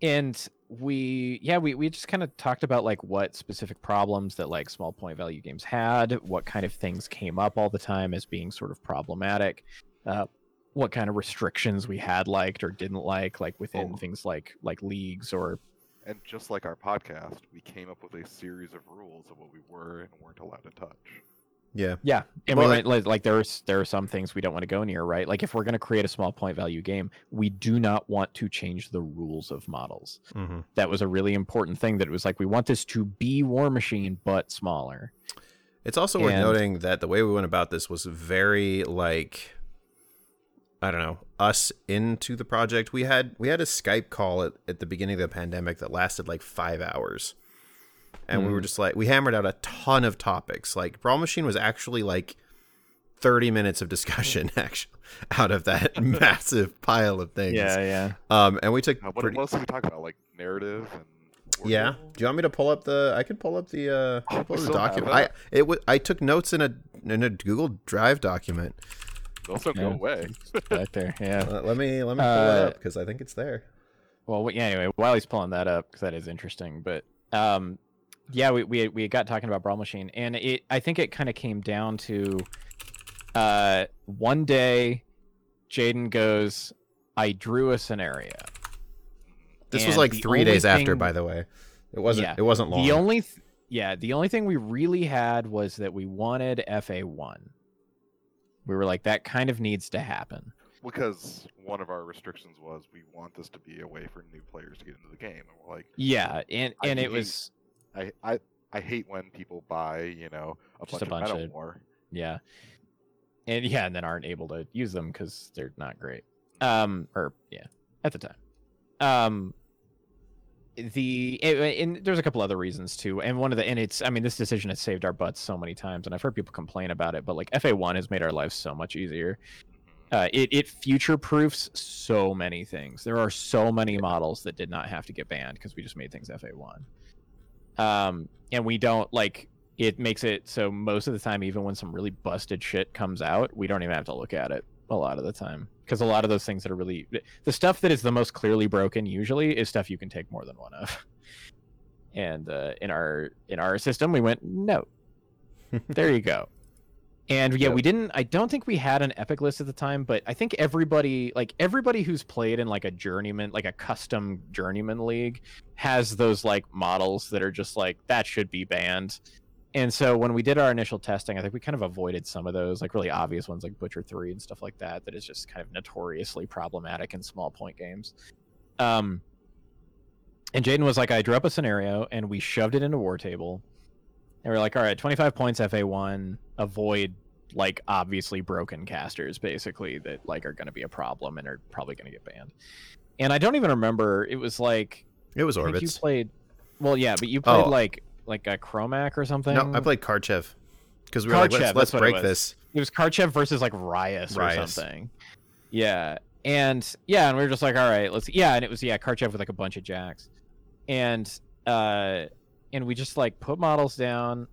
and we yeah we, we just kind of talked about like what specific problems that like small point value games had what kind of things came up all the time as being sort of problematic uh, what kind of restrictions we had liked or didn't like like within Oh. things like like leagues or And just like our podcast, we came up with a series of rules of what we were and weren't allowed to touch. Yeah. yeah and Well, we went like, like there's there are some things we don't want to go near right like if we're going to create a small point value game we do not want to change the rules of models hmm that was a really important thing that it was like we want this to be war machine but smaller It's also worth noting that the way we went about this was very like I don't know, us into the project. We had we had a Skype call at, at the beginning of the pandemic that lasted like five hours. And we were Mm. just like we hammered out a ton of topics. Like Brawl Machine was actually like 30 minutes of discussion actually out of that massive pile of things. yeah yeah. Um and we took Uh, what pretty, else did we talk about? Like narrative and. Yeah. table? Do you want me to pull up the? I could pull up the. uh Oh, pull up the document. I that? it. W- I took notes in a in a Google Drive document. Those don't go away. right there yeah Uh, let me let me pull it Uh, up because I think it's there. Well, yeah. Anyway, while he's pulling that up, because that is interesting. But um, yeah, we we we got talking about Brawl Machine, and it I think it kind of came down to uh one day, Jaden goes, I drew a scenario. This was like three only days after, by the way. It wasn't. Yeah. It wasn't long. The only th- yeah, the only thing we really had was that we wanted FA one. We were like, that kind of needs to happen. Because one of our restrictions was we want this to be a way for new players to get into the game. And we're like, Yeah, and I and it hate- was I, I, I hate when people buy, you know, a Just bunch, a bunch of of-. Yeah. And yeah, and then aren't able to use them because they're not great. Um, or yeah, at the time. Um, the and, there's a couple other reasons too, and one of the and it's I mean this decision has saved our butts so many times, and I've heard people complain about it, but like FA one has made our lives so much easier. Uh, it it future proofs so many things. There are so many models that did not have to get banned because we just made things FA one. Um, and we don't like it makes it so most of the time, even when some really busted shit comes out, we don't even have to look at it a lot of the time because a lot of those things that are really the stuff that is the most clearly broken usually is stuff you can take more than one of. And uh, in our in our system, we went no. there you go. And yeah, Yep. we didn't. I don't think we had an epic list at the time, but I think everybody, like everybody who's played in like a journeyman, like a custom journeyman league, has those like models that are just like that should be banned. And so when we did our initial testing, I think we kind of avoided some of those like really obvious ones like Butcher Three and stuff like that. That is just kind of notoriously problematic in small point games. Um, and Jaden was like, I drew up a scenario and we shoved it into War Table. And we're like, all right, 25 points FA1, avoid like obviously broken casters basically that like are going to be a problem and are probably going to get banned. And I don't even remember. It was like It was think you played. Well, yeah, but you played Oh. like like a Kromac or something. No, I played Karchev because we were like, Karchev, let's, let's what it break this. It was Karchev versus like Rhyas or something. Yeah, and yeah, and we were just like, all right, let's. Yeah, and it was yeah Karchev with like a bunch of jacks, and uh, and we just like put models down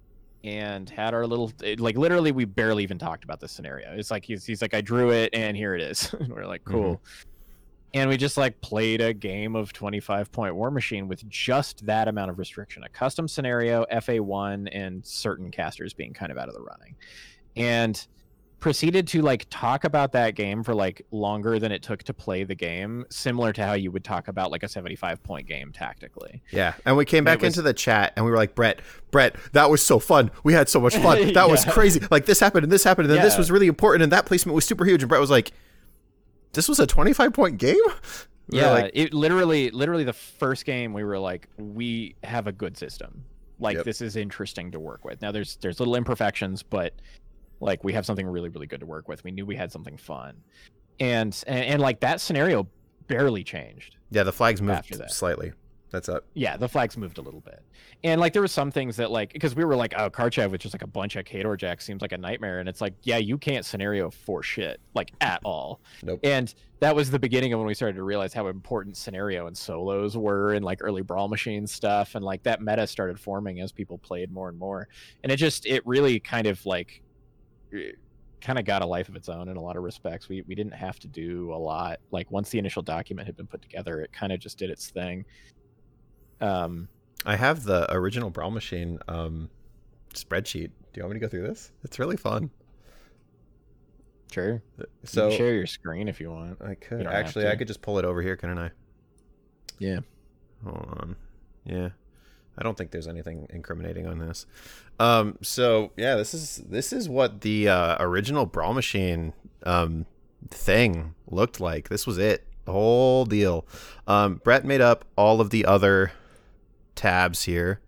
and had our little it- like literally we barely even talked about this scenario. It's like he's he's like I drew it and here it is. and we're like cool. Mm-hmm. And we just like played a game of 25 point War Machine with just that amount of restriction, a custom scenario, FA1, and certain casters being kind of out of the running. And proceeded to like talk about that game for like longer than it took to play the game, similar to how you would talk about like a 75 point game tactically. Yeah, and we came back was- into the chat and we were like, Brett, Brett, that was so fun. We had so much fun. That was crazy. Like this happened and this happened and then this was really important and that placement was super huge. And Brett was like, "This was a twenty-five point game." We yeah, like, it literally, literally the first game we were like, we have a good system. Like Yep. this is interesting to work with. Now there's there's little imperfections, but like we have something really really good to work with. We knew we had something fun, and and, and like that scenario barely changed. yeah, the flags moved that. slightly. That's up. Yeah, the flags moved a little bit, and like there were some things that like because we were like, oh, Karchev with just like a bunch of Khador jacks seems like a nightmare, and it's like, yeah, you can't scenario for shit like at all. Nope. And that was the beginning of when we started to realize how important scenario and solos were in like early brawl machine stuff, and like that meta started forming as people played more and more, and it just it really kind of like kind of got a life of its own in a lot of respects. We we didn't have to do a lot. Like once the initial document had been put together, it kind of just did its thing. Um, I have the original Brawl Machine um, spreadsheet. Do you want me to go through this? It's really fun. sure. So you share your screen if you want. I could You don't have actually, I could just pull it over here, couldn't I? Yeah. Hold on. Yeah. I don't think there's anything incriminating on this. Um so yeah, this is this is what the uh original Brawl Machine um thing looked like. This was it. The whole deal. Um Brett made up all of the other tabs here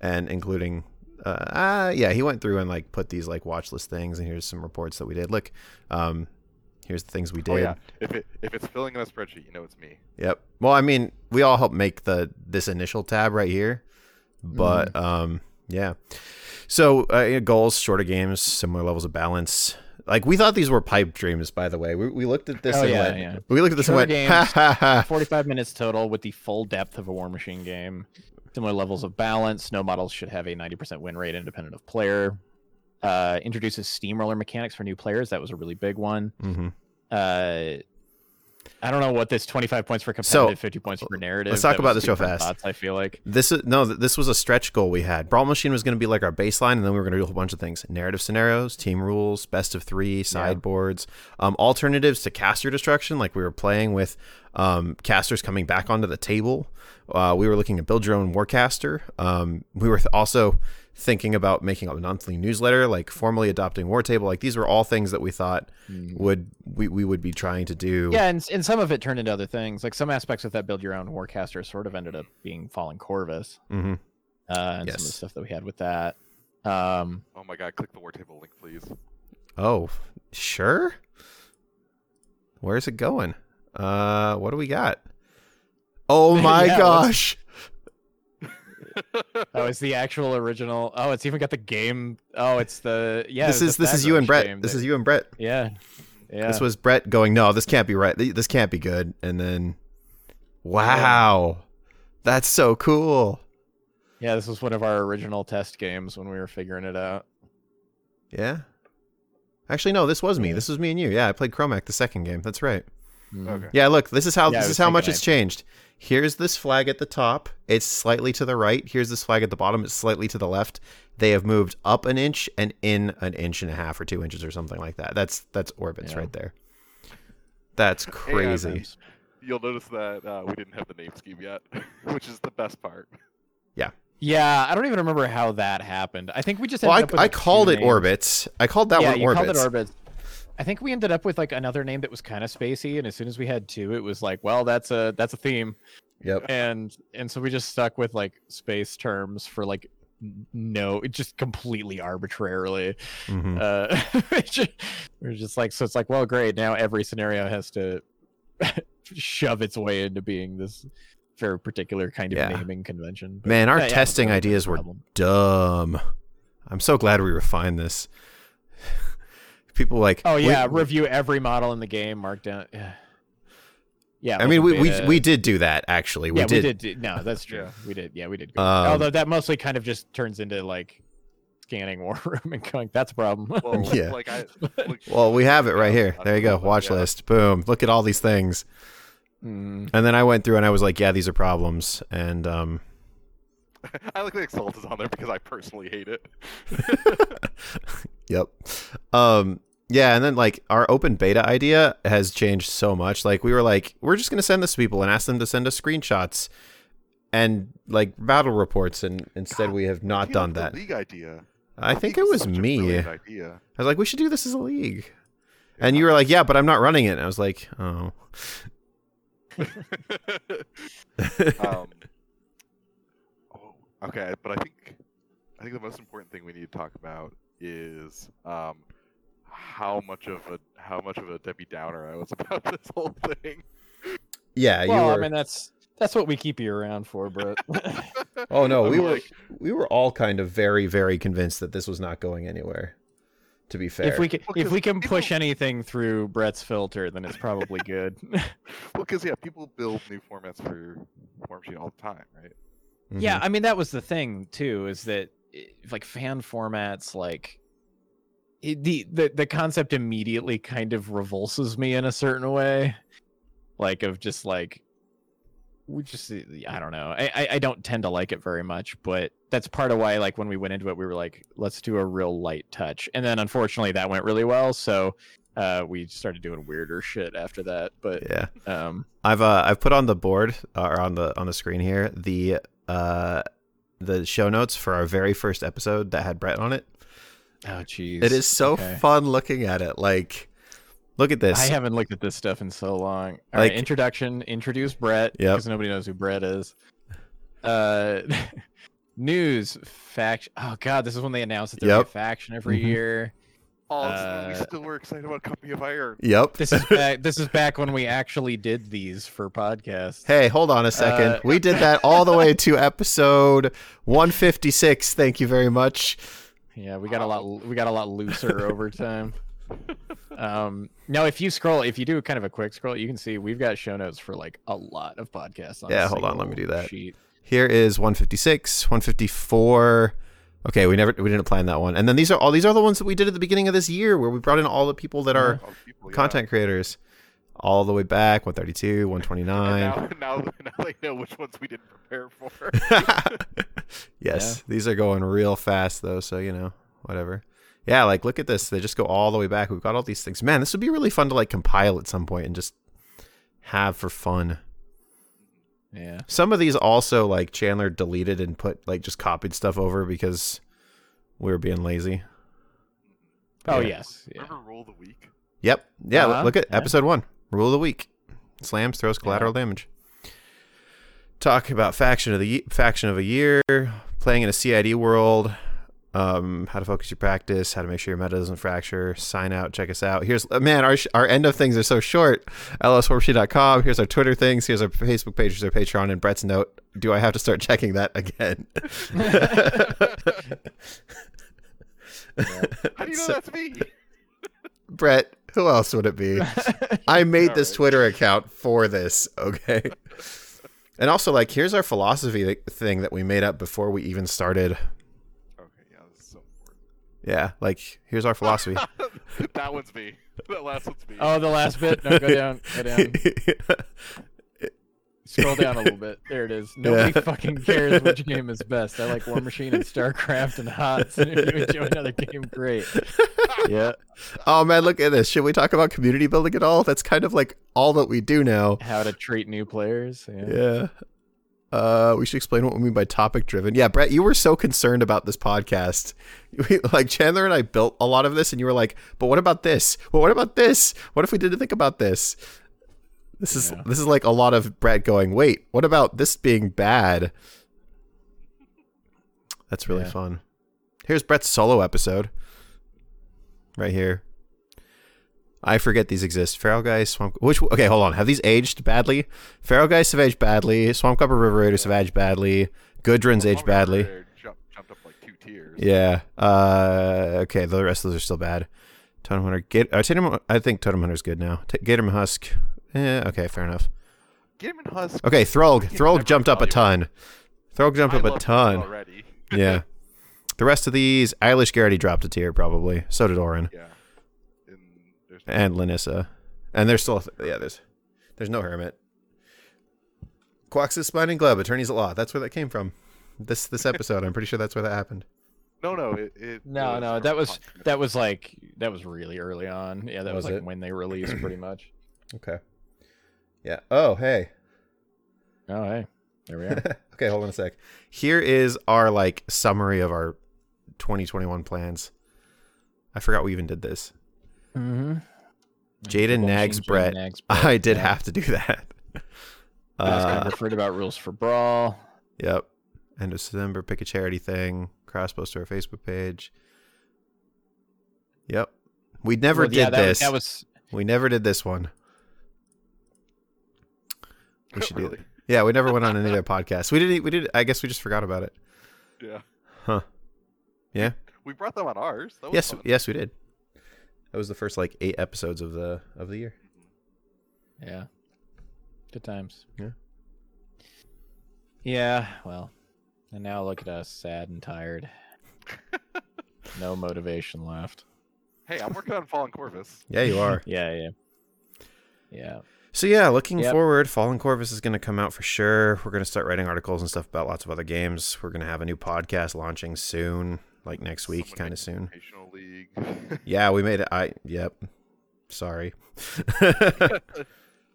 and including uh, uh yeah, he went through and like put these like watch list things and here's some reports that we did. Look, um here's the things we did. Oh yeah. If it if it's filling in a spreadsheet, you know it's me. Yep. Well, I mean, we all helped make the this initial tab right here, but um, yeah. So uh, goals, shorter games, similar levels of balance. Like we thought these were pipe dreams. By the way, we, we looked at this Oh, and yeah, went, yeah. we looked at this Shorter and went, games. ha ha ha. 45 minutes total with the full depth of a War Machine game. Similar levels of balance. No models should have a 90% win rate independent of player. Uh, introduces steamroller mechanics for new players. That was a really big one. hmm Uh, I don't know what this 25 points for So, competitive, 50 points for narrative. let's talk about this real fast. thoughts, I feel like. This is no, this was a stretch goal we had. Brawl Machine was going to be like our baseline, and then we were going to do a whole bunch of things: narrative scenarios, team rules, best of three, sideboards, um, alternatives to caster destruction. Like we were playing with um, casters coming back onto the table. Uh, we were looking at build your own warcaster. Um, we were th- also thinking about making a monthly newsletter, like formally adopting War Table. Like these were all things that we thought would we, we would be trying to do. Yeah, and, and some of it turned into other things. Like some aspects of that build your own Warcaster sort of ended up being Fallen Corvus. hmm Uh, and some of the stuff that we had with that. Um, Oh my god, click the war table link, please. Oh, sure. Where's it going? Uh, what do we got? Oh my Yeah, gosh! Oh, it's the actual original. Oh, it's even got the game. Oh, it's the yeah. this is this is you and Brett. This that- is you and Brett. Yeah, yeah. This was Brett going, no, this can't be right. This can't be good. And then, wow, that's so cool. yeah. This was one of our original test games when we were figuring it out. Yeah. Actually, no, this was me. This was me and you. Yeah, I played Kromac the second game. That's right. Mhm. Okay. Yeah, look, this is how Yeah, this is how thinking much I- it's changed. Here's this flag at the top. It's slightly to the right. Here's this flag at the bottom. It's slightly to the left. They have moved up an inch and in an inch and a half or two inches or something like that. That's that's orbits Yeah. right there. That's crazy. You'll notice that uh, we didn't have the name scheme yet, which is the best part. Yeah, Yeah, I don't even remember how that happened. I think we just. Well, I, with, I called it names. orbits. I called that yeah, one you orbits. called it orbits. I think we ended up with like another name that was kind of spacey, and as soon as we had two, it was like, well, that's a that's a theme, Yep. and and so we just stuck with like space terms for like no, it just completely arbitrarily. Mhm. Uh, we're just like, so it's like, well, great. Now every scenario has to shove its way into being this very particular kind of Yeah. naming convention. But, Man, our yeah, yeah, testing no ideas were dumb. I'm so glad we refined this. People like Oh yeah, we- review every model in the game, mark down. Yeah, yeah. I mean, we, we we did do that actually. We yeah, did. we did. do- No, that's true. We did. Yeah, we did. Go. Um, Although that mostly kind of just turns into like scanning war room and going, "That's a problem." Well, Yeah. like I, look, Well, we have it right here. There you go. Watch yeah. list. Boom. Look at all these things. Mm. And then I went through and I was like, yeah, these are problems. And um, I like the Exalt is on there because I personally hate it. yep. Um, yeah, and then like our open beta idea has changed so much. Like we were like, we're just gonna send this to people and ask them to send us screenshots and like battle reports, and instead God, we have not done that. league idea. I The think league it was me. I was like, we should do this as a league. And you were like, yeah, but I'm not running it. And I was like, oh. um, oh, okay, but I think I think the most important thing we need to talk about is um, how much of a how much of a Debbie Downer I was about this whole thing. yeah, you well, were. I mean, that's that's what we keep you around for, bro. Oh no, we I'm were like- we were all kind of very very convinced that this was not going anywhere. To be fair, if we can, Well, if 'cause we can people- push anything through Brett's filter, then it's probably good. Well, because yeah, people build new formats for War Machine all the time, right? Yeah, Mhm. I mean that was the thing too, is that like fan formats, like it, the the the concept immediately kind of revulses me in a certain way, like of just like we just I don't know, I I, I don't tend to like it very much, but that's part of why like when we went into it, we were like, let's do a real light touch, and then unfortunately that went really well, so. Uh, we started doing weirder shit after that, but yeah. um, I've uh I've put on the board uh, or on the on the screen here the uh the show notes for our very first episode that had Brett on it. oh jeez, It is so Okay. fun looking at it. Like, look at this. I haven't looked at this stuff in so long. All Like- right, introduction. Introduce Brett Yep. because nobody knows who Brett is. Uh, news faction. Oh God, this is when they announced that there's Yep. a faction every Mhm. year. Oh, this is when we Uh, still were excited about Company of Iron. Yep. This is back. this is back when we actually did these for podcasts. Hey, hold on a second. Uh, we did that all the way to episode 156. Thank you very much. Yeah, we got a lot. We got a lot looser over time. Um, now, if you scroll, if you do kind of a quick scroll, you can see we've got show notes for like a lot of podcasts. On Yeah, hold on, let me do that. Sheet. Here is 156, 154. Okay, we never we didn't plan that one. And then these are all these are the ones that we did at the beginning of this year where we brought in all the people that are All the people, yeah. content creators all the way back 132, And 129. now, now, now they know which ones we didn't prepare for. yes, these are going real fast though, so you know, whatever. Yeah, like look at this. They just go all the way back. We've got all these things. Man, this would be really fun to like compile at some point and just have for fun. Yeah. Some of these also like Chandler deleted and put like just copied stuff over because we were being lazy. Oh Yeah. yes. Yeah. Remember Roll the Week? Yep. Yeah, Uh-huh, look at yeah. episode 1. Rule of the week. Slams throws collateral damage. Talk about faction of the faction of a year, playing in a CID world. Um, how to focus your practice, how to make sure your meta doesn't fracture. Sign out, check us out. Here's uh, man, our our end of things are so short. lswarpsheet.com. Here's our Twitter things. Here's our Facebook page. Here's our Patreon. And Brett's note. Do I have to start checking that again? How do you know So- that's me? Brett, who else would it be? I made this Alright. Twitter account for this, okay? And also, like, here's our philosophy thing that we made up before we even started. Okay, yeah, this is so Yeah, like, here's our philosophy. that one's me. That last one's me. oh, the last bit. No, go down. Go down. Scroll down a little bit. There it is. Nobody Yeah. fucking cares which game is best. I like War Machine and StarCraft and HOTS. And if you enjoy another game, great. Yeah. oh, man, look at this. Should we talk about community building at all? That's kind of like all that we do now. How to treat new players. Yeah. Yeah. Uh, we should explain what we mean by topic driven. Yeah, Brett, you were so concerned about this podcast. We- like Chandler and I built a lot of this, and you were like, "But what about this? Well, what about this? What if we didn't think about this?" This is Yeah. this is like a lot of Brett going, "Wait, what about this being bad?" That's really Yeah. fun. Here's Brett's solo episode. Right here. I forget these exist. Feralgeist, Swamp. Which okay, hold on. Have these aged badly? Feralgeist have aged badly. Swamp Gobber River Raiders have aged badly. Gudrun's aged badly. Raider Jump, jumped up like two tiers. Yeah. Uh. Okay. The rest of those are still bad. Totem Hunter. Get. Uh, Totem, I think Totem Hunter's good now. T- Gatorman Husk. Eh. Okay. Fair enough. Gatorman Husk. Okay. Thrullg. Fucking Thrullg jumped up a ton. Thrullg jumped I up a ton. already. Yeah. The rest of these, Eilish Garrity dropped a tier probably. So did Orin Yeah. And there's and Lanyssa, and there's still yeah. There's there's no Hermit. Quax's Spine and Glove, Attorneys at Law. That's where that came from. This this episode, I'm pretty sure that's where that happened. no, no. It, it No, was no, that was Hunt. that was like that was really early on. Yeah, that was, Was like when they released pretty much. Okay. Yeah. Oh, hey. Oh hey, there we are. okay, hold on a sec. Here is our like summary of our 2021 plans. I forgot we even did this. mm-hmm. Jaden nags Brett. I did have to do that. Uh, Uh, referred about rules for brawl. yep. End of December, pick a charity thing. Cross post to our Facebook page. Yep. We never Well, did yeah, that this. That was We never did this one. We should do it. Yeah, we never went on any other podcast. We didn't. We did. I guess we just forgot about it. Yeah. Huh. Yeah. We brought them on ours. That was Yes. fun. Yes, we did. That was the first like eight episodes of the of the year. yeah, good times. Yeah. Yeah. Well, and now look at us, sad and tired. no motivation left. Hey, I'm working on Fallen Corvus. Yeah, you are. Yeah, yeah, yeah. So yeah, looking Yep. forward, Fallen Corvus is going to come out for sure. We're going to start writing articles and stuff about lots of other games. We're going to have a new podcast launching soon, like next week, kind of soon. League. Yeah, we made it. I yep. Sorry.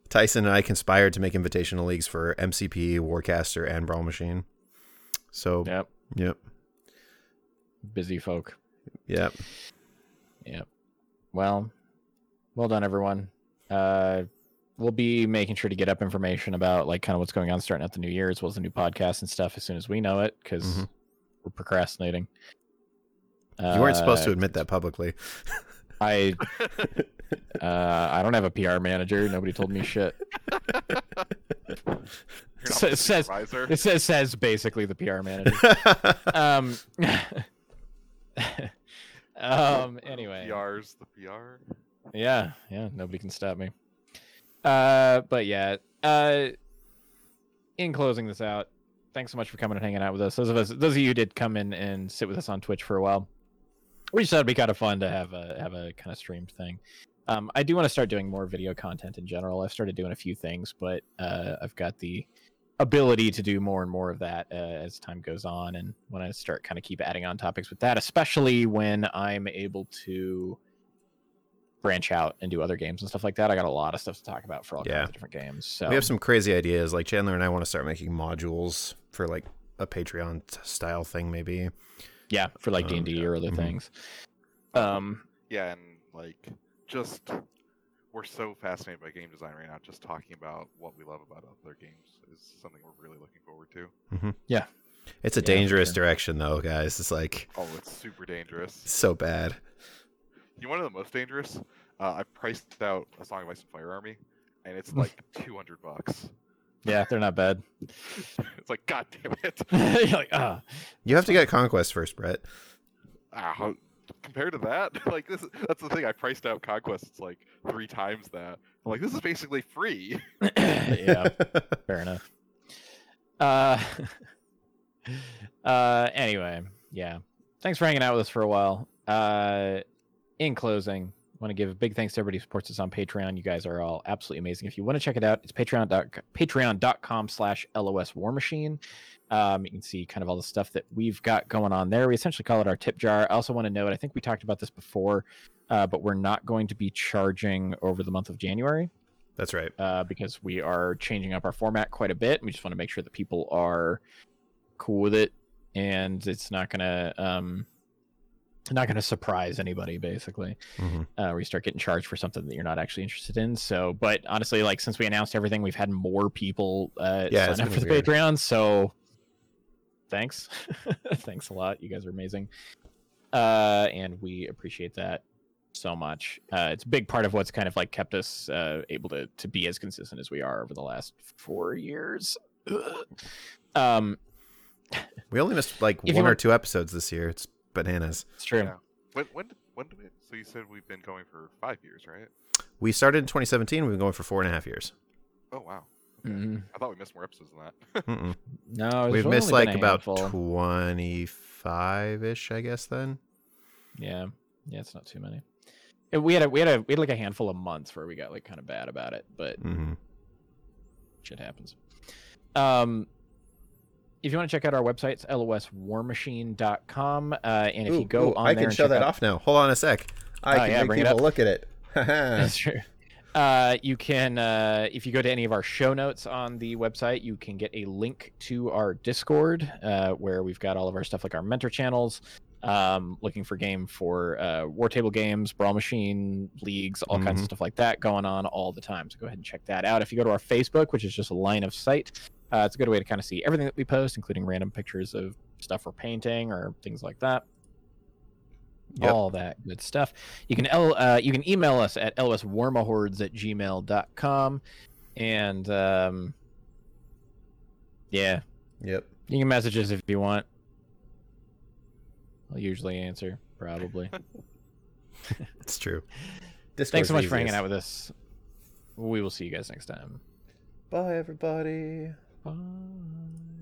Tyson and I conspired to make invitational leagues for MCP, Warcaster, and Brawl Machine. So Yep. yep, Busy folk. yep. Yep. Well, well done, everyone. Uh, we'll be making sure to get up information about like kind of what's going on starting out the new year, as well as the new podcast and stuff as soon as we know it, because Mhm. we're procrastinating. You weren't supposed to Uh, admit that publicly. I uh, I don't have a PR manager. Nobody told me shit. You're not Sa- the says- It says says basically the PR manager. um. um. Anyway. PR's the PR. Yeah, yeah, nobody can stop me. Uh, but yeah, uh, in closing this out, thanks so much for coming and hanging out with us. Those of us, those of you who did come in and sit with us on Twitch for a while, we just thought it'd be kind of fun to have a have a kind of streamed thing. Um, I do want to start doing more video content in general. I've started doing a few things, but uh, I've got the ability to do more and more of that uh, as time goes on, and when I start kind of keep adding on topics with that, especially when I'm able to branch out and do other games and stuff like that. I got a lot of stuff to talk about for all Yeah. kinds of different games. So We have some crazy ideas. Like Chandler and I want to start making modules for like a Patreon style thing, maybe. Yeah, for like D and D or other mhm. things. Um, Yeah, and like just we're so fascinated by game design right now. Just talking about what we love about other games is something we're really looking forward to. Yeah. It's a Yeah, dangerous sure. direction, though, guys. It's like Oh, it's super dangerous. so bad. You want to know the most dangerous? Uh, I priced out a Song of Ice and Fire Army, and it's like 200 bucks. Yeah, they're not bad. It's like, god damn it. You're like, ah, You have to get conquest first, Brett. Ah, compared to that, like this, that's the thing. I priced out Conquest. It's like three times that. I'm like, this is basically free. yeah, fair enough. Uh, uh, anyway, yeah. Thanks for hanging out with us for a while. Uh, in closing, want to give a big thanks to everybody who supports us on Patreon. You guys are all absolutely amazing. If you want to check it out, it's patreon patreon.com slash LOS War Machine. Um, you can see kind of all the stuff that we've got going on there. We essentially call it our tip jar. I also want to note, I think we talked about this before, uh, but we're not going to be charging over the month of January That's right. uh, because we are changing up our format quite a bit. We just want to make sure that people are cool with it, and it's not gonna um, not gonna surprise anybody. Basically, hmm uh, where you start getting charged for something that you're not actually interested in. So, but honestly, like since we announced everything, we've had more people uh, Yeah, sign up for the weird. Patreon. So, thanks, thanks a lot. You guys are amazing, uh, and we appreciate that so much. Uh, it's a big part of what's kind of like kept us uh, able to to be as consistent as we are over the last four years. um, We only missed like one or two episodes this year. It's bananas. it's true. Yeah. When when did- when did we? So you said we've been going for five years, right? We started in 2017. We've been going for four and a half years. Oh wow. Mhm. I thought we missed more episodes than that. Mm-mm. No, We've only missed like about 25 ish, I guess. Then. Yeah, yeah, it's not too many. And we had a we had a we had like a handful of months where we got like kind of bad about it, but hmm shit happens. Um, if you want to check out our website, it's loswarmachine.com. Uh, and if you go on I there can show that out- off now. Hold on a sec. I Oh, can yeah, make people look at it. That's true. Uh, you can, uh, if you go to any of our show notes on the website, you can get a link to our Discord, uh, where we've got all of our stuff like our mentor channels, um, looking for game for uh, war table games, brawl machine leagues, all kinds of Mhm. stuff like that going on all the time. So go ahead and check that out. If you go to our Facebook, which is just a line of sight, uh, it's a good way to kind of see everything that we post, including random pictures of stuff we're painting or things like that Yep. all that good stuff. You can L, uh, you can email us at lswarmahordes at gmail.com. And um, yeah, Yep. you can message us if you want. I'll usually answer, probably. It's true. Thanks so much for hanging out with us. We will see you guys next time. Bye, everybody. Bye.